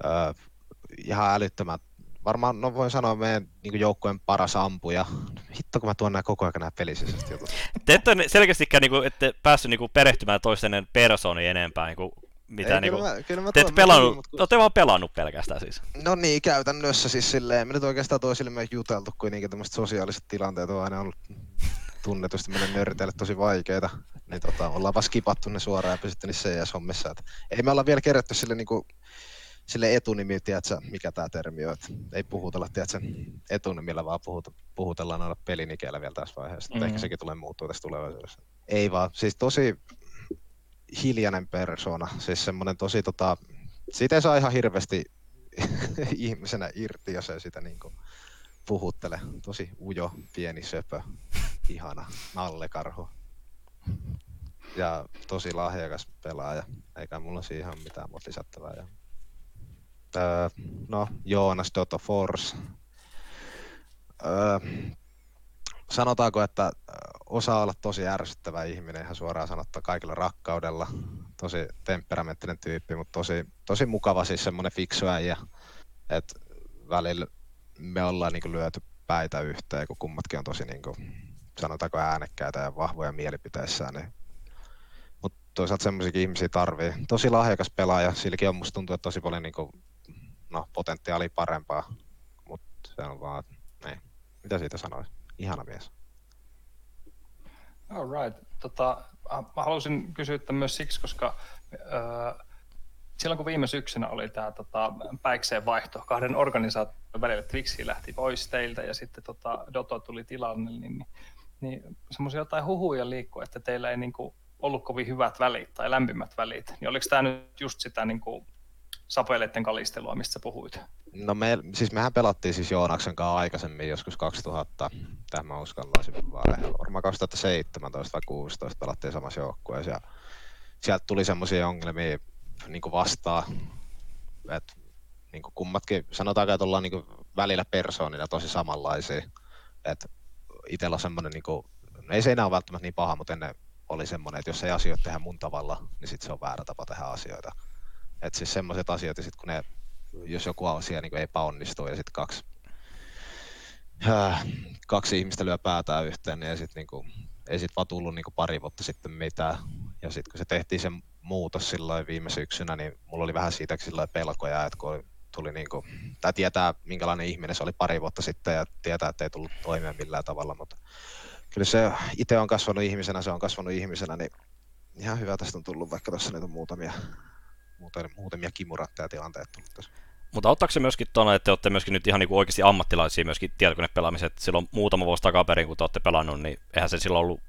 Öö, ihan älyttömät. Varmaan, no voin sanoa, meidän niin joukkueen paras ampuja. Hitto, kun mä tuon nämä koko ajan nämä pelisisäisesti jutut. Te ette selkeästikään niin kuin, ette päässyt niin kuin, perehtymään toisten personi enempää niin kuin, mitä Ei, niinku, kyllä mä, kyllä mä te ette pelannut, mutta... olette vaan pelannut pelkästään siis. No niin, käytännössä siis silleen, me nyt oikeastaan toisille juteltu, kuitenkin tämmöiset sosiaaliset tilanteet on aina ollut tunnetusti meille nörteille tosi vaikeita, niin tota, ollaan vaan skipattu ne suoraan ja pysytty niissä CS-hommissa. Et ei me olla vielä kerätty sille, niinku, sille etunimi, tiedätkö, mikä tämä termi on. Et ei puhutella tiedätkö, etunimillä, vaan puhut, puhutellaan noilla pelinikeillä vielä tässä vaiheessa. Mm-hmm. Ehkä sekin tulee muuttua tässä tulevaisuudessa. Ei vaan, siis tosi hiljainen persona, siis semmoinen tosi tota, siitä ei saa ihan hirveästi ihmisenä irti, jos ei sitä niin kuin puhuttele. Tosi ujo, pieni söpö, ihana, nallekarhu. Ja tosi lahjakas pelaaja, eikä mulla siihen ole mitään muuta lisättävää. Ja, öö, no, Joonas Dotto Force. Öö, sanotaanko, että osaa olla tosi ärsyttävä ihminen ihan suoraan sanottuna kaikilla rakkaudella. Tosi temperamenttinen tyyppi, mutta tosi, tosi mukava siis semmoinen fiksu äijä, että välillä me ollaan niin lyöty päitä yhteen, kun kummatkin on tosi niin kuin, sanotaanko äänekkäitä ja vahvoja mielipiteissään. Niin. Toisaalta semmoisia ihmisiä tarvii. Tosi lahjakas pelaaja, silläkin on musta tuntuu, että tosi paljon niin kuin, no, potentiaalia parempaa, mutta se on vaan, ei. Mitä siitä sanoisi? Ihana mies. All right. Tota, mä halusin kysyä myös siksi, koska äh, silloin kun viime syksynä oli tämä tota, päikseen vaihto kahden organisaation välillä, Twixi lähti pois teiltä ja sitten tota, Doto tuli tilanne, niin, niin, niin semmoisia jotain huhuja liikkuu, että teillä ei niin kuin, ollut kovin hyvät välit tai lämpimät välit. Niin oliko tämä nyt just sitä niin kuin, sapeleiden kalistelua, mistä puhuit? No me, siis mehän pelattiin siis Joonaksen kanssa aikaisemmin joskus 2000, tämä mä uskallan vaan varmaan 2017 vai 2016 pelattiin samassa joukkueessa ja sieltä tuli semmoisia ongelmia niin vastaan, että niin kummatkin, sanotaanko, että ollaan niin välillä persoonina tosi samanlaisia, että itsellä on semmoinen, niin kuin, ei se enää ole välttämättä niin paha, mutta ennen oli semmoinen, että jos ei asioita tehdä mun tavalla, niin sitten se on väärä tapa tehdä asioita. Että siis semmoiset asiat, ja sitten kun ne, jos joku asia niin epäonnistuu ja sitten kaksi, äh, kaksi ihmistä lyö päätään yhteen, niin ei sitten niinku, ei sit vaan tullut niinku pari vuotta sitten mitään. Ja sitten kun se tehtiin se muutos silloin viime syksynä, niin mulla oli vähän siitä silloin pelkoja, että kun tuli niinku, tai tietää minkälainen ihminen se oli pari vuotta sitten ja tietää, että ei tullut toimeen millään tavalla, mutta kyllä se itse on kasvanut ihmisenä, se on kasvanut ihmisenä, niin ihan hyvä tästä on tullut, vaikka tuossa nyt on muutamia, muutamia, muutamia kimuratteja tilanteet tullut tässä. Mutta ottaako se myöskin tuonne, että te olette myöskin nyt ihan niinku oikeasti ammattilaisia myöskin tietokonepelaamiset. Silloin muutama vuosi takaperin, kun te olette pelannut, niin eihän se silloin ollut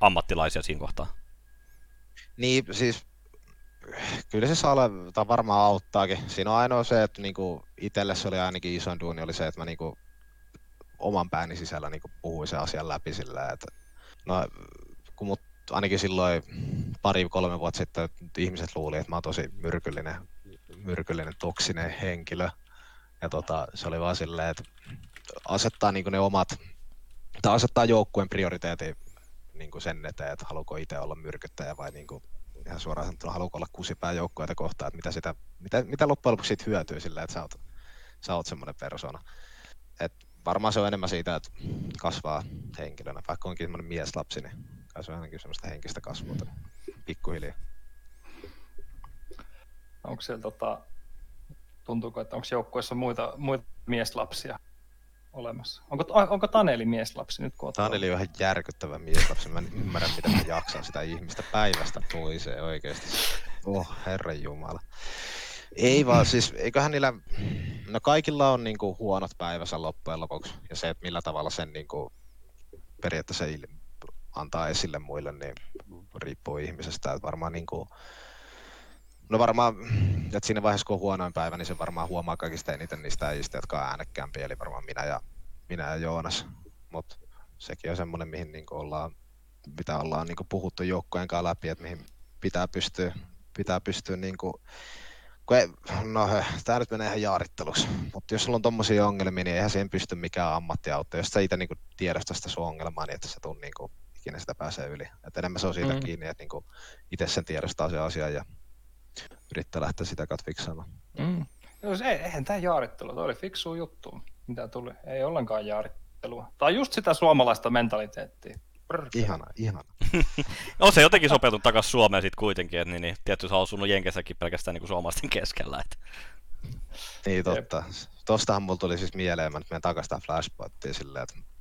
ammattilaisia siinä kohtaa. Niin, siis kyllä se saa tai varmaan auttaakin. Siinä on ainoa se, että niinku itselle se oli ainakin isoin duuni, oli se, että mä niinku oman pääni sisällä niinku puhuin sen asian läpi sillä, että no, kun mut ainakin silloin pari-kolme vuotta sitten ihmiset luuli, että mä oon tosi myrkyllinen, myrkyllinen toksinen henkilö. Ja tota, se oli vaan silleen, että asettaa niinku ne omat, tai asettaa joukkueen prioriteetin niinku sen eteen, että haluuko itse olla myrkyttäjä vai niinku ihan suoraan sanottuna, haluatko olla kusipää joukkueita kohtaan, että mitä, sitä, mitä, mitä loppujen lopuksi siitä hyötyy sillä, että sä oot, sä oot semmoinen persona. Et varmaan se on enemmän siitä, että kasvaa henkilönä, vaikka onkin semmoinen mieslapsi, niin kai se on ainakin semmoista henkistä kasvua pikkuhiljaa. Onko siellä tota, tuntuuko, että onko joukkueessa muita, muita mieslapsia olemassa? Onko, onko Taneli mieslapsi nyt? Kun Taneli on ihan järkyttävä mieslapsi. Mä en ymmärrä, miten mä jaksan sitä ihmistä päivästä toiseen oikeasti. Oh, herran jumala. Ei vaan, siis eiköhän niillä, no kaikilla on niinku huonot päivänsä loppujen lopuksi. Ja se, että millä tavalla sen niinku periaatteessa antaa esille muille, niin riippuu ihmisestä. Että varmaan niinku, No varmaan, että siinä vaiheessa kun on huonoin päivä, niin se varmaan huomaa kaikista eniten niistä äijistä, jotka on äänekkäämpiä, eli varmaan minä ja, minä ja Joonas. Mutta sekin on semmoinen, mihin niinku ollaan, mitä ollaan niinku puhuttu joukkojen kanssa läpi, että mihin pitää pystyä, pitää pystyä niinku, kun ei, no tämä nyt menee ihan jaaritteluksi, mutta jos sulla on tommosia ongelmia, niin eihän siihen pysty mikään ammattiauto. Jos sä itse niinku tiedostaa sitä sun ongelmaa, niin että sä tuun niinku ikinä sitä pääsee yli. Et enemmän se on siitä mm. kiinni, että niinku itse sen tiedostaa se asia ja yrittää lähteä sitä kautta fiksaamaan. Mm. No, se, eihän tämä jaarittelu, toi oli fiksu juttu, mitä tuli. Ei ollenkaan jaarittelua. Tai just sitä suomalaista mentaliteettia. Ihana, ihana. on se jotenkin sopeutunut takaisin Suomeen sitten kuitenkin, että niin, niin, tietysti se on asunut Jenkessäkin pelkästään niin kuin suomalaisten keskellä. Että. Niin totta. Tostahan mulla tuli siis mieleen, mä nyt menen takaisin tähän Flashpointiin silleen, että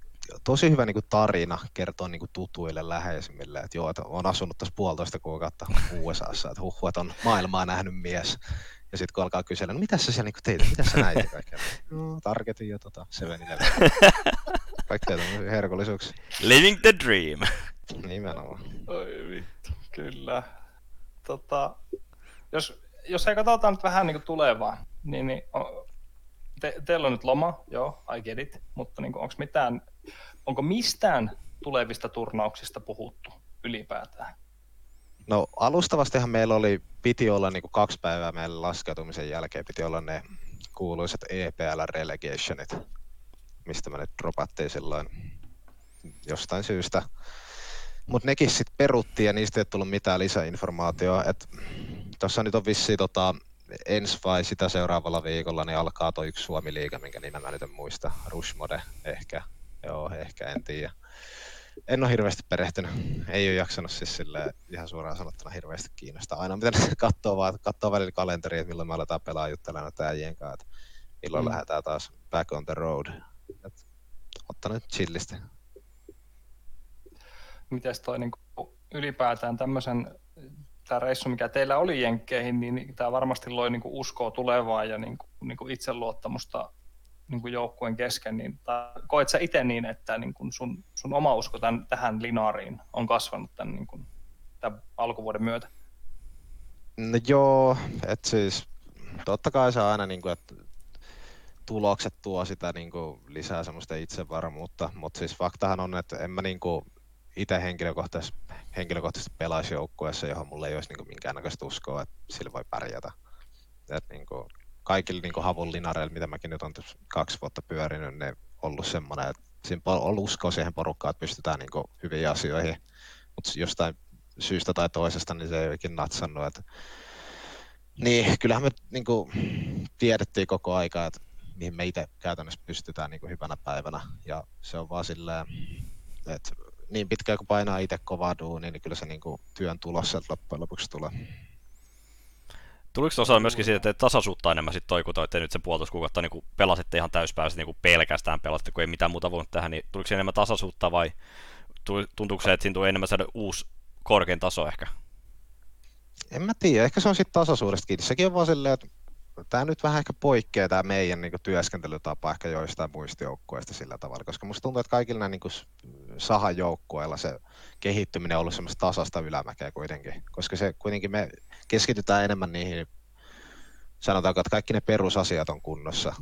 tosi hyvä niin kuin tarina kertoa niin kuin tutuille läheisimmille, että joo, että on asunut tässä puolitoista kuukautta USAssa, että huh, että on maailmaa nähnyt mies. Ja sitten kun alkaa kysellä, no mitä sä siellä niin teit, mitä sä näit ja kaikkea. No, targetin jo tota, Sevenille. Kaikkea tämmöisiä herkollisuuksia. Living the dream. Nimenomaan. Oi vittu, kyllä. Tota, jos, jos ei katsotaan nyt vähän niin kuin tulevaa, niin, niin te, teillä on nyt loma, joo, I get it, mutta niin onko mitään, onko mistään tulevista turnauksista puhuttu ylipäätään? No alustavastihan meillä oli, piti olla niin kuin kaksi päivää meidän laskeutumisen jälkeen, piti olla ne kuuluisat EPL relegationit, mistä me nyt dropattiin silloin jostain syystä. Mutta nekin sitten peruttiin ja niistä ei tullut mitään lisäinformaatiota. Tuossa nyt on vissiin tota, ensi vai sitä seuraavalla viikolla niin alkaa tuo yksi Suomi-liiga, minkä nimen mä nyt en muista. Rushmode ehkä. Joo, ehkä, en tiedä. En ole hirveästi perehtynyt. Ei ole jaksanut siis sille ihan suoraan sanottuna hirveästi kiinnostaa. Aina mitä katsoo vaan, katsoo välillä kalenteri, että milloin me aletaan pelaa juttelemaan äijien kanssa, että milloin mm. lähdetään taas back on the road. Et, ottanut chillisti. Mites toi niin ylipäätään tämmöisen tämä reissu, mikä teillä oli Jenkkeihin, niin tämä varmasti loi niin kuin uskoa tulevaan ja niin kuin, niin kuin itseluottamusta niin kuin joukkueen kesken. Niin, koet sä itse niin, että niin kuin sun, sun oma usko tämän, tähän linaariin on kasvanut tämän, niin kuin, tämän alkuvuoden myötä? No joo, että siis totta kai se aina, niin kuin, että tulokset tuo sitä niin kuin, lisää semmoista itsevarmuutta, mutta siis faktahan on, että en mä niin kuin, itse henkilökohtaisesti, henkilökohtaisesti pelaisi joukkueessa, johon mulla ei olisi niin minkäännäköistä uskoa, että sillä voi pärjätä. Et niin kuin, kaikilla niin havun linareilla, mitä mäkin nyt on kaksi vuotta pyörinyt, ne ollut semmoinen, että siinä on ollut uskoa siihen porukkaan, että pystytään niin kuin hyviin asioihin, mutta jostain syystä tai toisesta niin se ei oikein natsannut. Että... Niin, kyllähän me niin kuin, tiedettiin koko aika, että mihin me itse käytännössä pystytään niin kuin hyvänä päivänä. Ja se on vaan silleen, että niin pitkään kun painaa itse kovaa duunia, niin kyllä se niin kuin työn tulos sieltä loppujen lopuksi tulee. Tuliko tuossa myöskin siitä, että tasaisuutta enemmän sitten toi, kun toitte nyt sen puolitoista kuukautta niin pelasitte ihan täyspäiväisesti niin pelkästään pelasitte, kun ei mitään muuta voinut tehdä, niin tuliko enemmän tasaisuutta vai tuntuuko se, että siinä tuli enemmän saada uusi korkein taso ehkä? En mä tiedä, ehkä se on sitten tasaisuudesta kiinni. Sekin on vaan silleen, että tämä nyt vähän ehkä poikkeaa tämä meidän niin kuin, työskentelytapa ehkä joistain muista joukkueista sillä tavalla, koska musta tuntuu, että kaikilla niin sahan joukkueilla se kehittyminen on ollut semmoista tasasta ylämäkeä kuitenkin, koska se kuitenkin me keskitytään enemmän niihin, sanotaanko, että kaikki ne perusasiat on kunnossa.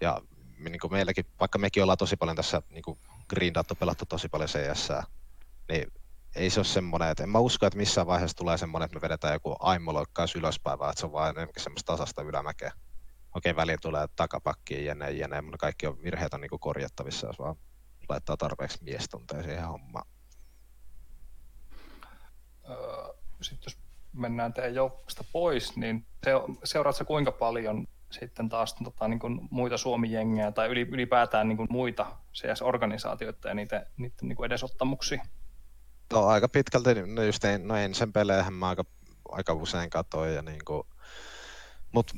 Ja niin kuin meilläkin, vaikka mekin ollaan tosi paljon tässä niin kuin grindattu, pelattu tosi paljon CS, niin ei se ole semmoinen, että en mä usko, että missään vaiheessa tulee semmoinen, että me vedetään joku aimoloikkaus ylöspäin, vaan että se on vaan enemmänkin semmoista tasasta ylämäkeä. Okei, väliin tulee takapakkiin jne, jne, mutta kaikki on virheet on niin korjattavissa, jos vaan laittaa tarpeeksi miestunteja siihen hommaan. Sitten jos mennään teidän joukkueesta pois, niin seuraatko kuinka paljon sitten taas tota, niin kuin muita Suomi-jengejä tai ylipäätään niin kuin muita CS-organisaatioita ja niiden, niiden niin kuin edesottamuksia? No aika pitkälti, no just en, no ensin peleihän mä aika, aika usein katsoin ja niin kuin, mut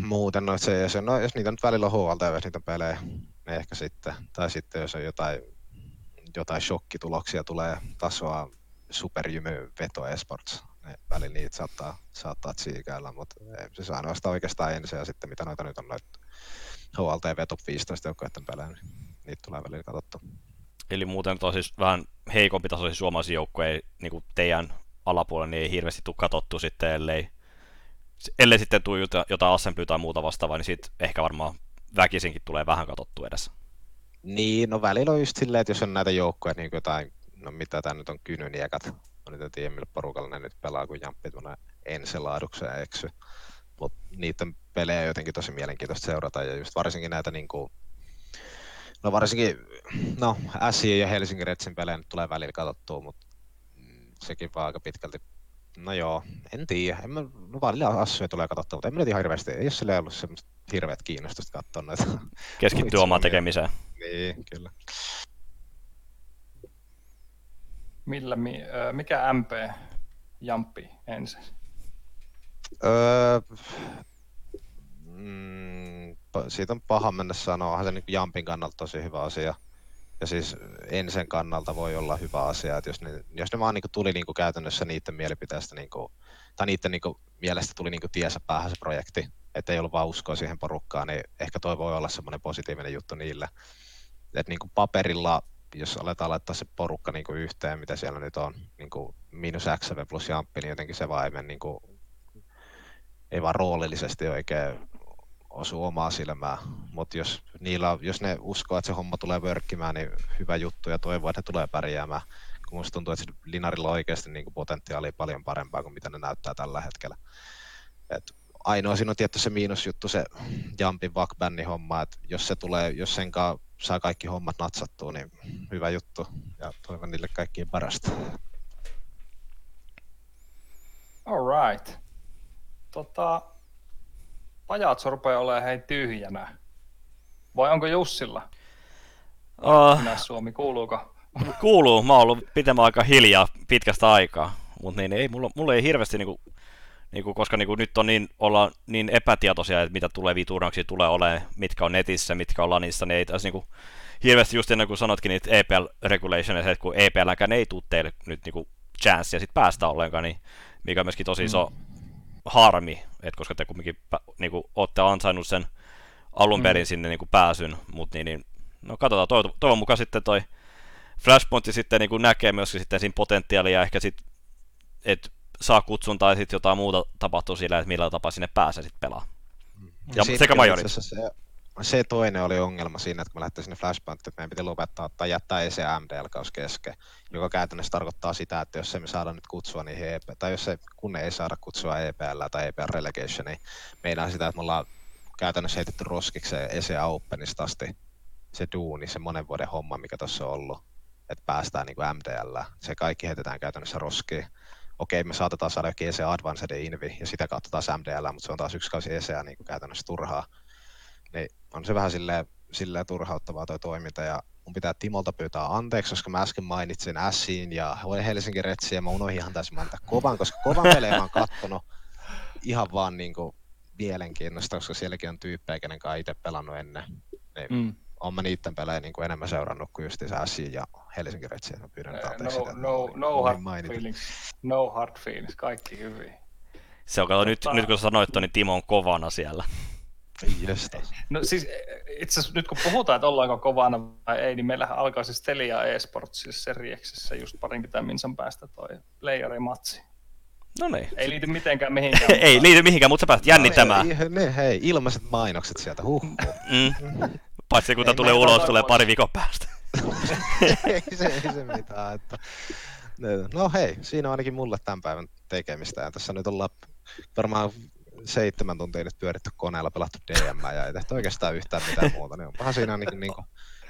muuten no, se, se, no, jos niitä nyt välillä on huolta jos niitä pelejä, niin ehkä sitten, tai sitten jos on jotain, jotain shokkituloksia tulee tasoa superjymy veto esports, niin välillä niitä saattaa, saattaa tsiikäillä, mutta se saa ainoastaan oikeastaan ensin ja sitten mitä noita nyt on noita HLT ja Top 15 joukkoiden pelejä, niin niitä tulee välillä katsottua. Eli muuten on siis vähän heikompi tasoisia suomalaisia joukkoja niin kuin teidän alapuolella, niin ei hirveästi tule katsottu sitten, ellei, ellei sitten tule jotain Assembyä tai muuta vastaavaa, niin sitten ehkä varmaan väkisinkin tulee vähän katsottu edessä. Niin, no välillä on just silleen, että jos on näitä joukkoja, niin jotain, no mitä tämä nyt on, kynyniekat, no nyt en tiedä millä porukalla ne nyt pelaa, kun jamppi tuonne ensilaadukseen eksy. Mutta niiden pelejä jotenkin tosi mielenkiintoista seurata, ja just varsinkin näitä niin kuin, No varsinkin, no SI ja Helsingin Redsin pelejä nyt tulee välillä katsottua, mutta sekin vaan aika pitkälti No joo, en tiedä. En mä, no välillä Assuja tulee katsottua, mutta en mä nyt ihan hirveästi, ei ole sille ollut semmoista hirveät kiinnostusta katsoa näitä. Keskittyy omaan tekemiseen. Niin, kyllä. Millä, mikä MP Jampi ensin? Öö, mm, siitä on paha mennä sanoa, onhan se niin Jampin kannalta tosi hyvä asia. Ja siis ensin kannalta voi olla hyvä asia, että jos ne, jos ne vaan niin tuli niin kuin käytännössä niiden mielipiteestä, niin kuin, tai niiden niin kuin, mielestä tuli niin kuin tiesä päähän se projekti, että ei ollut vaan uskoa siihen porukkaan, niin ehkä toi voi olla semmoinen positiivinen juttu niille. Että niin kuin paperilla, jos aletaan laittaa se porukka niin kuin yhteen, mitä siellä nyt on, niin kuin miinus XV plus Jamppi, niin jotenkin se vaan ei mene niin kuin, ei vaan roolillisesti oikein osuu omaa silmää, mutta jos, niillä, jos ne uskoo, että se homma tulee vörkkimään, niin hyvä juttu ja toivoo, että ne tulee pärjäämään. Kun musta tuntuu, että Linarilla oikeasti niin potentiaali paljon parempaa kuin mitä ne näyttää tällä hetkellä. Et ainoa siinä on tietty se miinusjuttu, se Jumpin Vakbänni homma, että jos se tulee, jos sen saa kaikki hommat natsattua, niin hyvä juttu ja toivon niille kaikkiin parasta. All right. Tota, Pajatso rupeaa olemaan hei tyhjänä. Vai onko Jussilla? Uh, Suomi, kuuluuko? Kuuluu, mä oon ollut pitemmän aika hiljaa pitkästä aikaa, mutta niin, ei, mulla, mulla ei hirveästi, niinku, niinku, koska niinku, nyt on niin, olla niin epätietoisia, että mitä tulevia turnauksia tulee olemaan, mitkä on netissä, mitkä on lanissa, niin ei taas niinku, hirveästi just ennen kuin sanotkin niitä EPL regulationeja, että kun EPLäkään ei tule teille nyt niinku chance ja sitten päästä ollenkaan, niin mikä on myöskin tosi iso mm harmi, että koska te kumminkin niin kuin, olette ansainnut sen alun mm. perin mm. sinne niin kuin, pääsyn, mutta niin, niin, no katsotaan, toivon, toivon mukaan sitten toi Flashpoint sitten niin kuin, näkee myöskin sitten siinä potentiaalia, ehkä sitten, että saa kutsun tai sitten jotain muuta tapahtuu sillä, että millä tapaa sinne pääsee sitten pelaa. Ja Siitä sekä majorit. Se, se toinen oli ongelma siinä, että kun me lähdettiin sinne Flashpointiin, että meidän piti lopettaa tai jättää ECMDL-kaus kesken, joka käytännössä tarkoittaa sitä, että jos emme saada nyt kutsua niihin EP, tai jos se, kun ei saada kutsua EPL tai EPL Relegation, niin meidän sitä, että me ollaan käytännössä heitetty roskikseen ECA Openista asti se duuni, se monen vuoden homma, mikä tuossa on ollut, että päästään niin kuin MDL. Se kaikki heitetään käytännössä roskiin. Okei, me saatetaan saada jokin ECA Advanced Invi ja sitä kautta taas MDL, mutta se on taas yksi kausi ECA niin kuin käytännössä turhaa. Niin on se vähän silleen, silleen turhauttavaa toi toiminta ja mun pitää Timolta pyytää anteeksi, koska mä äsken mainitsin Ässiin ja Helsingin Retsiin ja mä unohdin ihan täysin mainita kovan, koska kovan pelejä mä oon kattonut ihan vaan niin kuin mielenkiinnosta, koska sielläkin on tyyppejä, kenen kanssa itse pelannut ennen. Niin Mm. on mä niiden pelejä niin kuin enemmän seurannut kuin just Ässiin ja Helsingin Retsiin. Mä pyydän nyt anteeksi No, sitä, no, no hard mainita. feelings. No hard feelings. Kaikki hyvin. Se on, kato, nyt, Mutta- nyt kun sanoit, niin Timo on kovana siellä. Jestas. No siis itse asiassa nyt kun puhutaan, että ollaanko kovana vai ei, niin meillähän alkaa siis Telia eSports siis Serieksessä just parinkymmentä minsan päästä toi playerimatsi. No niin. Ei liity mitenkään mihinkään. Ei liity mihinkään, mutta sä pääset jännittämään. Hei, ne, hei, ilmaiset mainokset sieltä, huh. Mm. Paitsi kun Ei tämä tulee ulos, tulee pari viikon päästä. ei, se, ei se mitään. Että... No hei, siinä on ainakin mulle tämän päivän tekemistä. Ja tässä nyt ollaan varmaan seitsemän tuntia nyt pyöritty koneella, pelattu DM ja ei tehty oikeastaan yhtään mitään muuta. Niin onpahan siinä ainakin niin kuin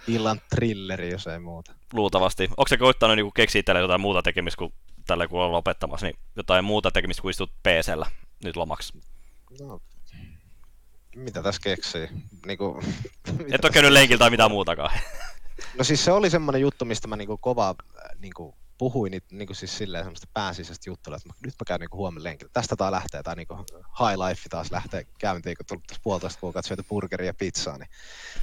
illan thrilleri, jos ei muuta. Luultavasti. Onko se koittanut niinku keksiä itselle jotain muuta tekemistä kuin tällä kun on lopettamassa, niin jotain muuta tekemistä kuin istut PCllä nyt lomaksi? No, mitä tässä keksii? Niin kuin, mitä Et ole käynyt lenkillä tai mitään muutakaan. No siis se oli semmoinen juttu, mistä mä niinku kova äh, niinku puhuin niin, niinku siis silleen semmoista pääsisäistä juttua, että nyt mä käyn niinku huomenna lenkillä. Tästä tää lähtee, tää niinku high life taas lähtee käyntiin, kun tullut tässä puolitoista kuukautta syöty burgeria ja pizzaa. Niin.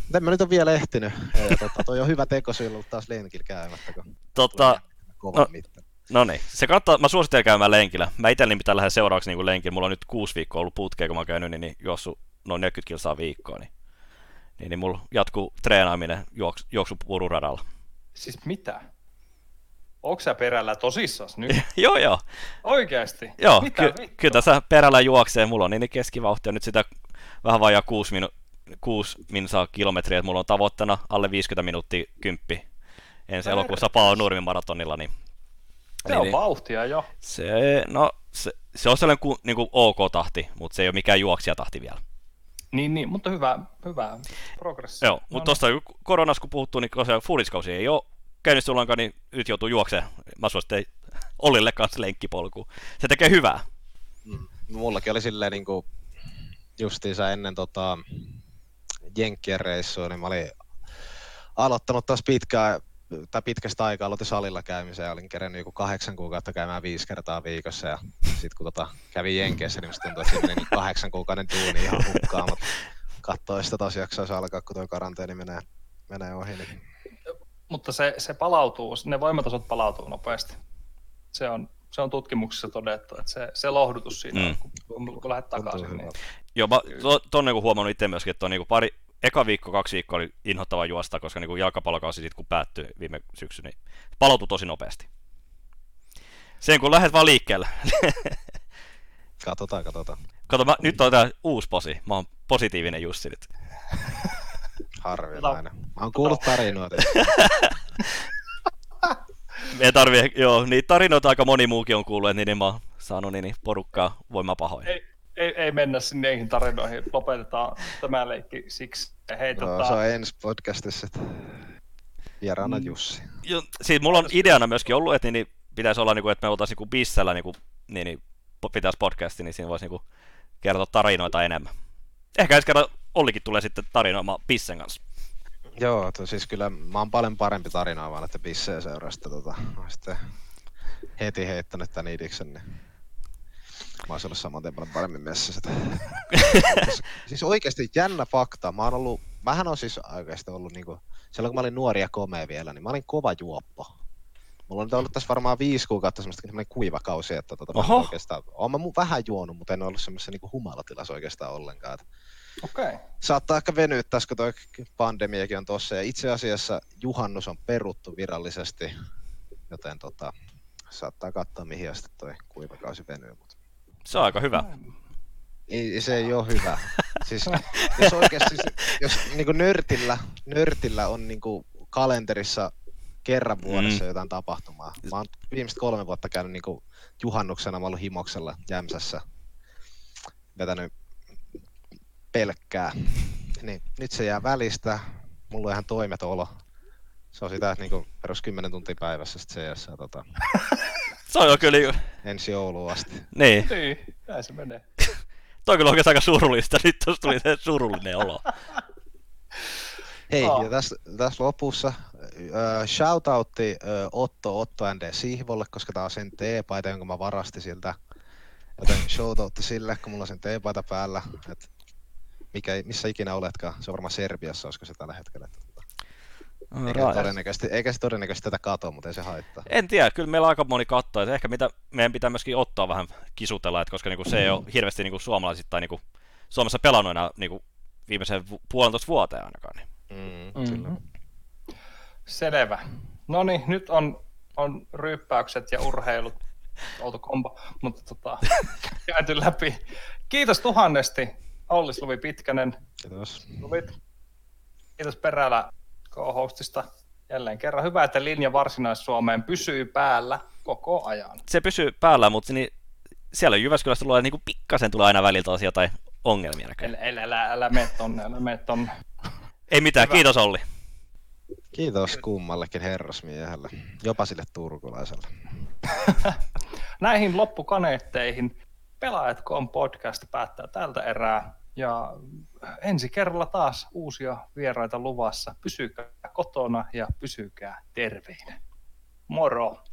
Mutta en mä nyt ole vielä ehtinyt. Ja, tota, toi on hyvä teko ollut taas lenkillä käymättä, kun Tota, kova no- no. mitta. no niin, se kannattaa, mä suosittelen käymään lenkillä. Mä itse nimittäin lähden seuraavaksi niin lenkillä. Mulla on nyt kuusi viikkoa ollut putkea, kun mä oon käynyt, niin, niin juossut noin 40 kilsaa viikkoa. Niin, niin, niin mulla jatkuu treenaaminen juoksu, juoksu pururadalla. Siis mitä? Onko sä perällä tosissas nyt? joo, joo. Oikeasti? Joo, mitä ky- kyllä tässä perällä juoksee. Mulla on niin keskivauhti on nyt sitä vähän vajaa 6, minu- 6 minsaa kilometriä. että Mulla on tavoitteena alle 50 minuuttia kymppi ensi No elokuussa. Pao Nurmin maratonilla. Niin, Se on vauhtia jo. se, no, se, se on sellainen ku, niin kuin ok-tahti, mutta se ei ole mikään juoksijatahti vielä. Niin, niin, mutta hyvä, hyvä progressio. Joo, mutta tuosta koronassa kun puhuttuu, niin tosiaan ei ole käynyt ollenkaan, niin nyt joutuu juoksemaan. Mä suosittelen Ollille kanssa lenkkipolkuun. Se tekee hyvää. Mullakin oli silleen niinku justiinsa ennen tota Jenkkien reissua, niin mä olin aloittanut taas pitkää, tai pitkästä aikaa aloitin salilla käymisen ja olin kerännyt joku kahdeksan kuukautta käymään viisi kertaa viikossa ja sitten kun tota, kävin Jenkeissä, niin musta tuntui, että siinä meni niin kahdeksan kuukauden tuuni ihan hukkaan, mutta katsoi sitä taas jaksaisi alkaa, kun tuo karanteeni menee, menee ohi. Niin. Mutta se, se palautuu, ne voimatasot palautuu nopeasti. Se on, se on tutkimuksessa todettu, että se, se lohdutus siinä, Mm. mm. kun, kun lähdet takaisin. Niin. Joo, mä to, ton niinku huomannut itse myöskin, että on niinku pari, eka viikko, kaksi viikkoa oli inhottava juosta, koska niinku jalkapallokausi sit kun päättyi viime syksy, niin palautui tosi nopeasti. Sen kun lähdet vaan liikkeelle. Katsotaan, katsotaan. Kato, mä, nyt on tää uusi posi. Mä oon positiivinen Jussi nyt. Harvinainen. Mä oon kuullut tarinoita. Me ei tarvii, joo, niitä tarinoita aika moni muukin on kuullut, niin mä oon saanut niin porukkaa voimapahoin. Ei, ei, ei, mennä sinne niihin tarinoihin, lopetetaan tämä leikki siksi. Hei, No, tota, se on ensi podcastissa. että Vieraana Mm. Jussi. Jo, siis mulla on ideana myöskin ollut, että niin, niin pitäisi olla, niin kuin, että me oltaisiin niin bissällä, niin, kuin, niin, niin pitäisi podcasti, niin siinä voisi niin kuin, kertoa tarinoita enemmän. Ehkä ensi kerran Ollikin tulee sitten tarinoimaan Pissen kanssa. Joo, to, siis kyllä mä oon paljon parempi tarinoimaan näitä bissejä seurasta. Tota, mä sitten heti heittänyt tän idiksen, niin mä oon ollut saman tien paljon paremmin messissä. siis, siis oikeasti jännä fakta. Mä oon ollut, mähän on siis oikeasti ollut niinku, silloin kun mä olin nuori ja komea vielä, niin mä olin kova juoppo. Mulla on nyt ollut tässä varmaan viisi kuukautta semmoista semmoinen kuiva kausi, että tota, mä oikeastaan, oon mä vähän juonut, mutta en ole ollut semmoisessa niinku humalatilassa oikeastaan ollenkaan. Et Okei. Okay. saattaa ehkä venyä tässä, kun toi pandemiakin on tossa. Ja itse asiassa juhannus on peruttu virallisesti, joten tota, saattaa katsoa mihin asti toi kuivakausi venyy. Mutta Se on aika hyvä. ei, se ei ole hyvä. Siis, jos oikeasti, jos niinku nörtillä, nörtillä on niinku kalenterissa kerran vuodessa Mm. jotain tapahtumaa. Mä oon viimeiset kolme vuotta käynyt niinku juhannuksena, mä oon ollut himoksella Jämsässä, vetänyt pelkkää. Niin, nyt se jää välistä, mulla on ihan toimeton olo. Se on sitä niinku perus 10 tuntia päivässä sit CS ja tota, Se on jo kyllä, ensi jouluun asti. niin. Niin, näin se menee. Toi kyllä oikeastaan aika surullista, nyt tuossa tuli se surullinen olo. Hei, Aa. ja tässä, tässä lopussa äh, shoutoutti äh, Otto Otto ND Sihvolle, koska tää on sen teepaita, jonka mä varastin siltä. Joten shoutoutti sille, kun mulla on sen teepaita päällä. Et mikä, missä ikinä oletkaan, se on varmaan Serbiassa, olisiko se tällä hetkellä. että tota, Eikä, se todennäköisesti, eikä se todennäköisesti tätä katoa, mutta ei se haittaa. En tiedä, kyllä meillä aika moni katsoo, että ehkä mitä meidän pitää myöskin ottaa vähän kisutella, että koska niinku se ei ole hirveästi niinku suomalaisittain niinku Suomessa pelannut enää niinku viimeisen puolentoista vuoteen ainakaan. Niin. Mm. Mm-hmm. Selvä. No niin, nyt on, on ryyppäykset ja urheilut oltu kombo, mutta tota, käyty läpi. Kiitos tuhannesti, Ollis Luvi Pitkänen. Kiitos. Luvit. Kiitos Perälä co-hostista. Jälleen kerran hyvä, että linja Varsinais-Suomeen pysyy päällä koko ajan. Se pysyy päällä, mutta niin siellä Jyväskylästä tulee niinku pikkasen tulee aina välillä taas jotain ongelmia näköjään. Älä, älä, älä, älä mene tonne, älä mene tonne. Ei mitään, Hyvä. kiitos Olli. Kiitos kummallekin herrasmiehelle, jopa sille turkulaiselle. Näihin loppukaneetteihin Pelaajat.com podcast päättää tältä erää. Ja ensi kerralla taas uusia vieraita luvassa. Pysykää kotona ja pysykää terveinä. Moro!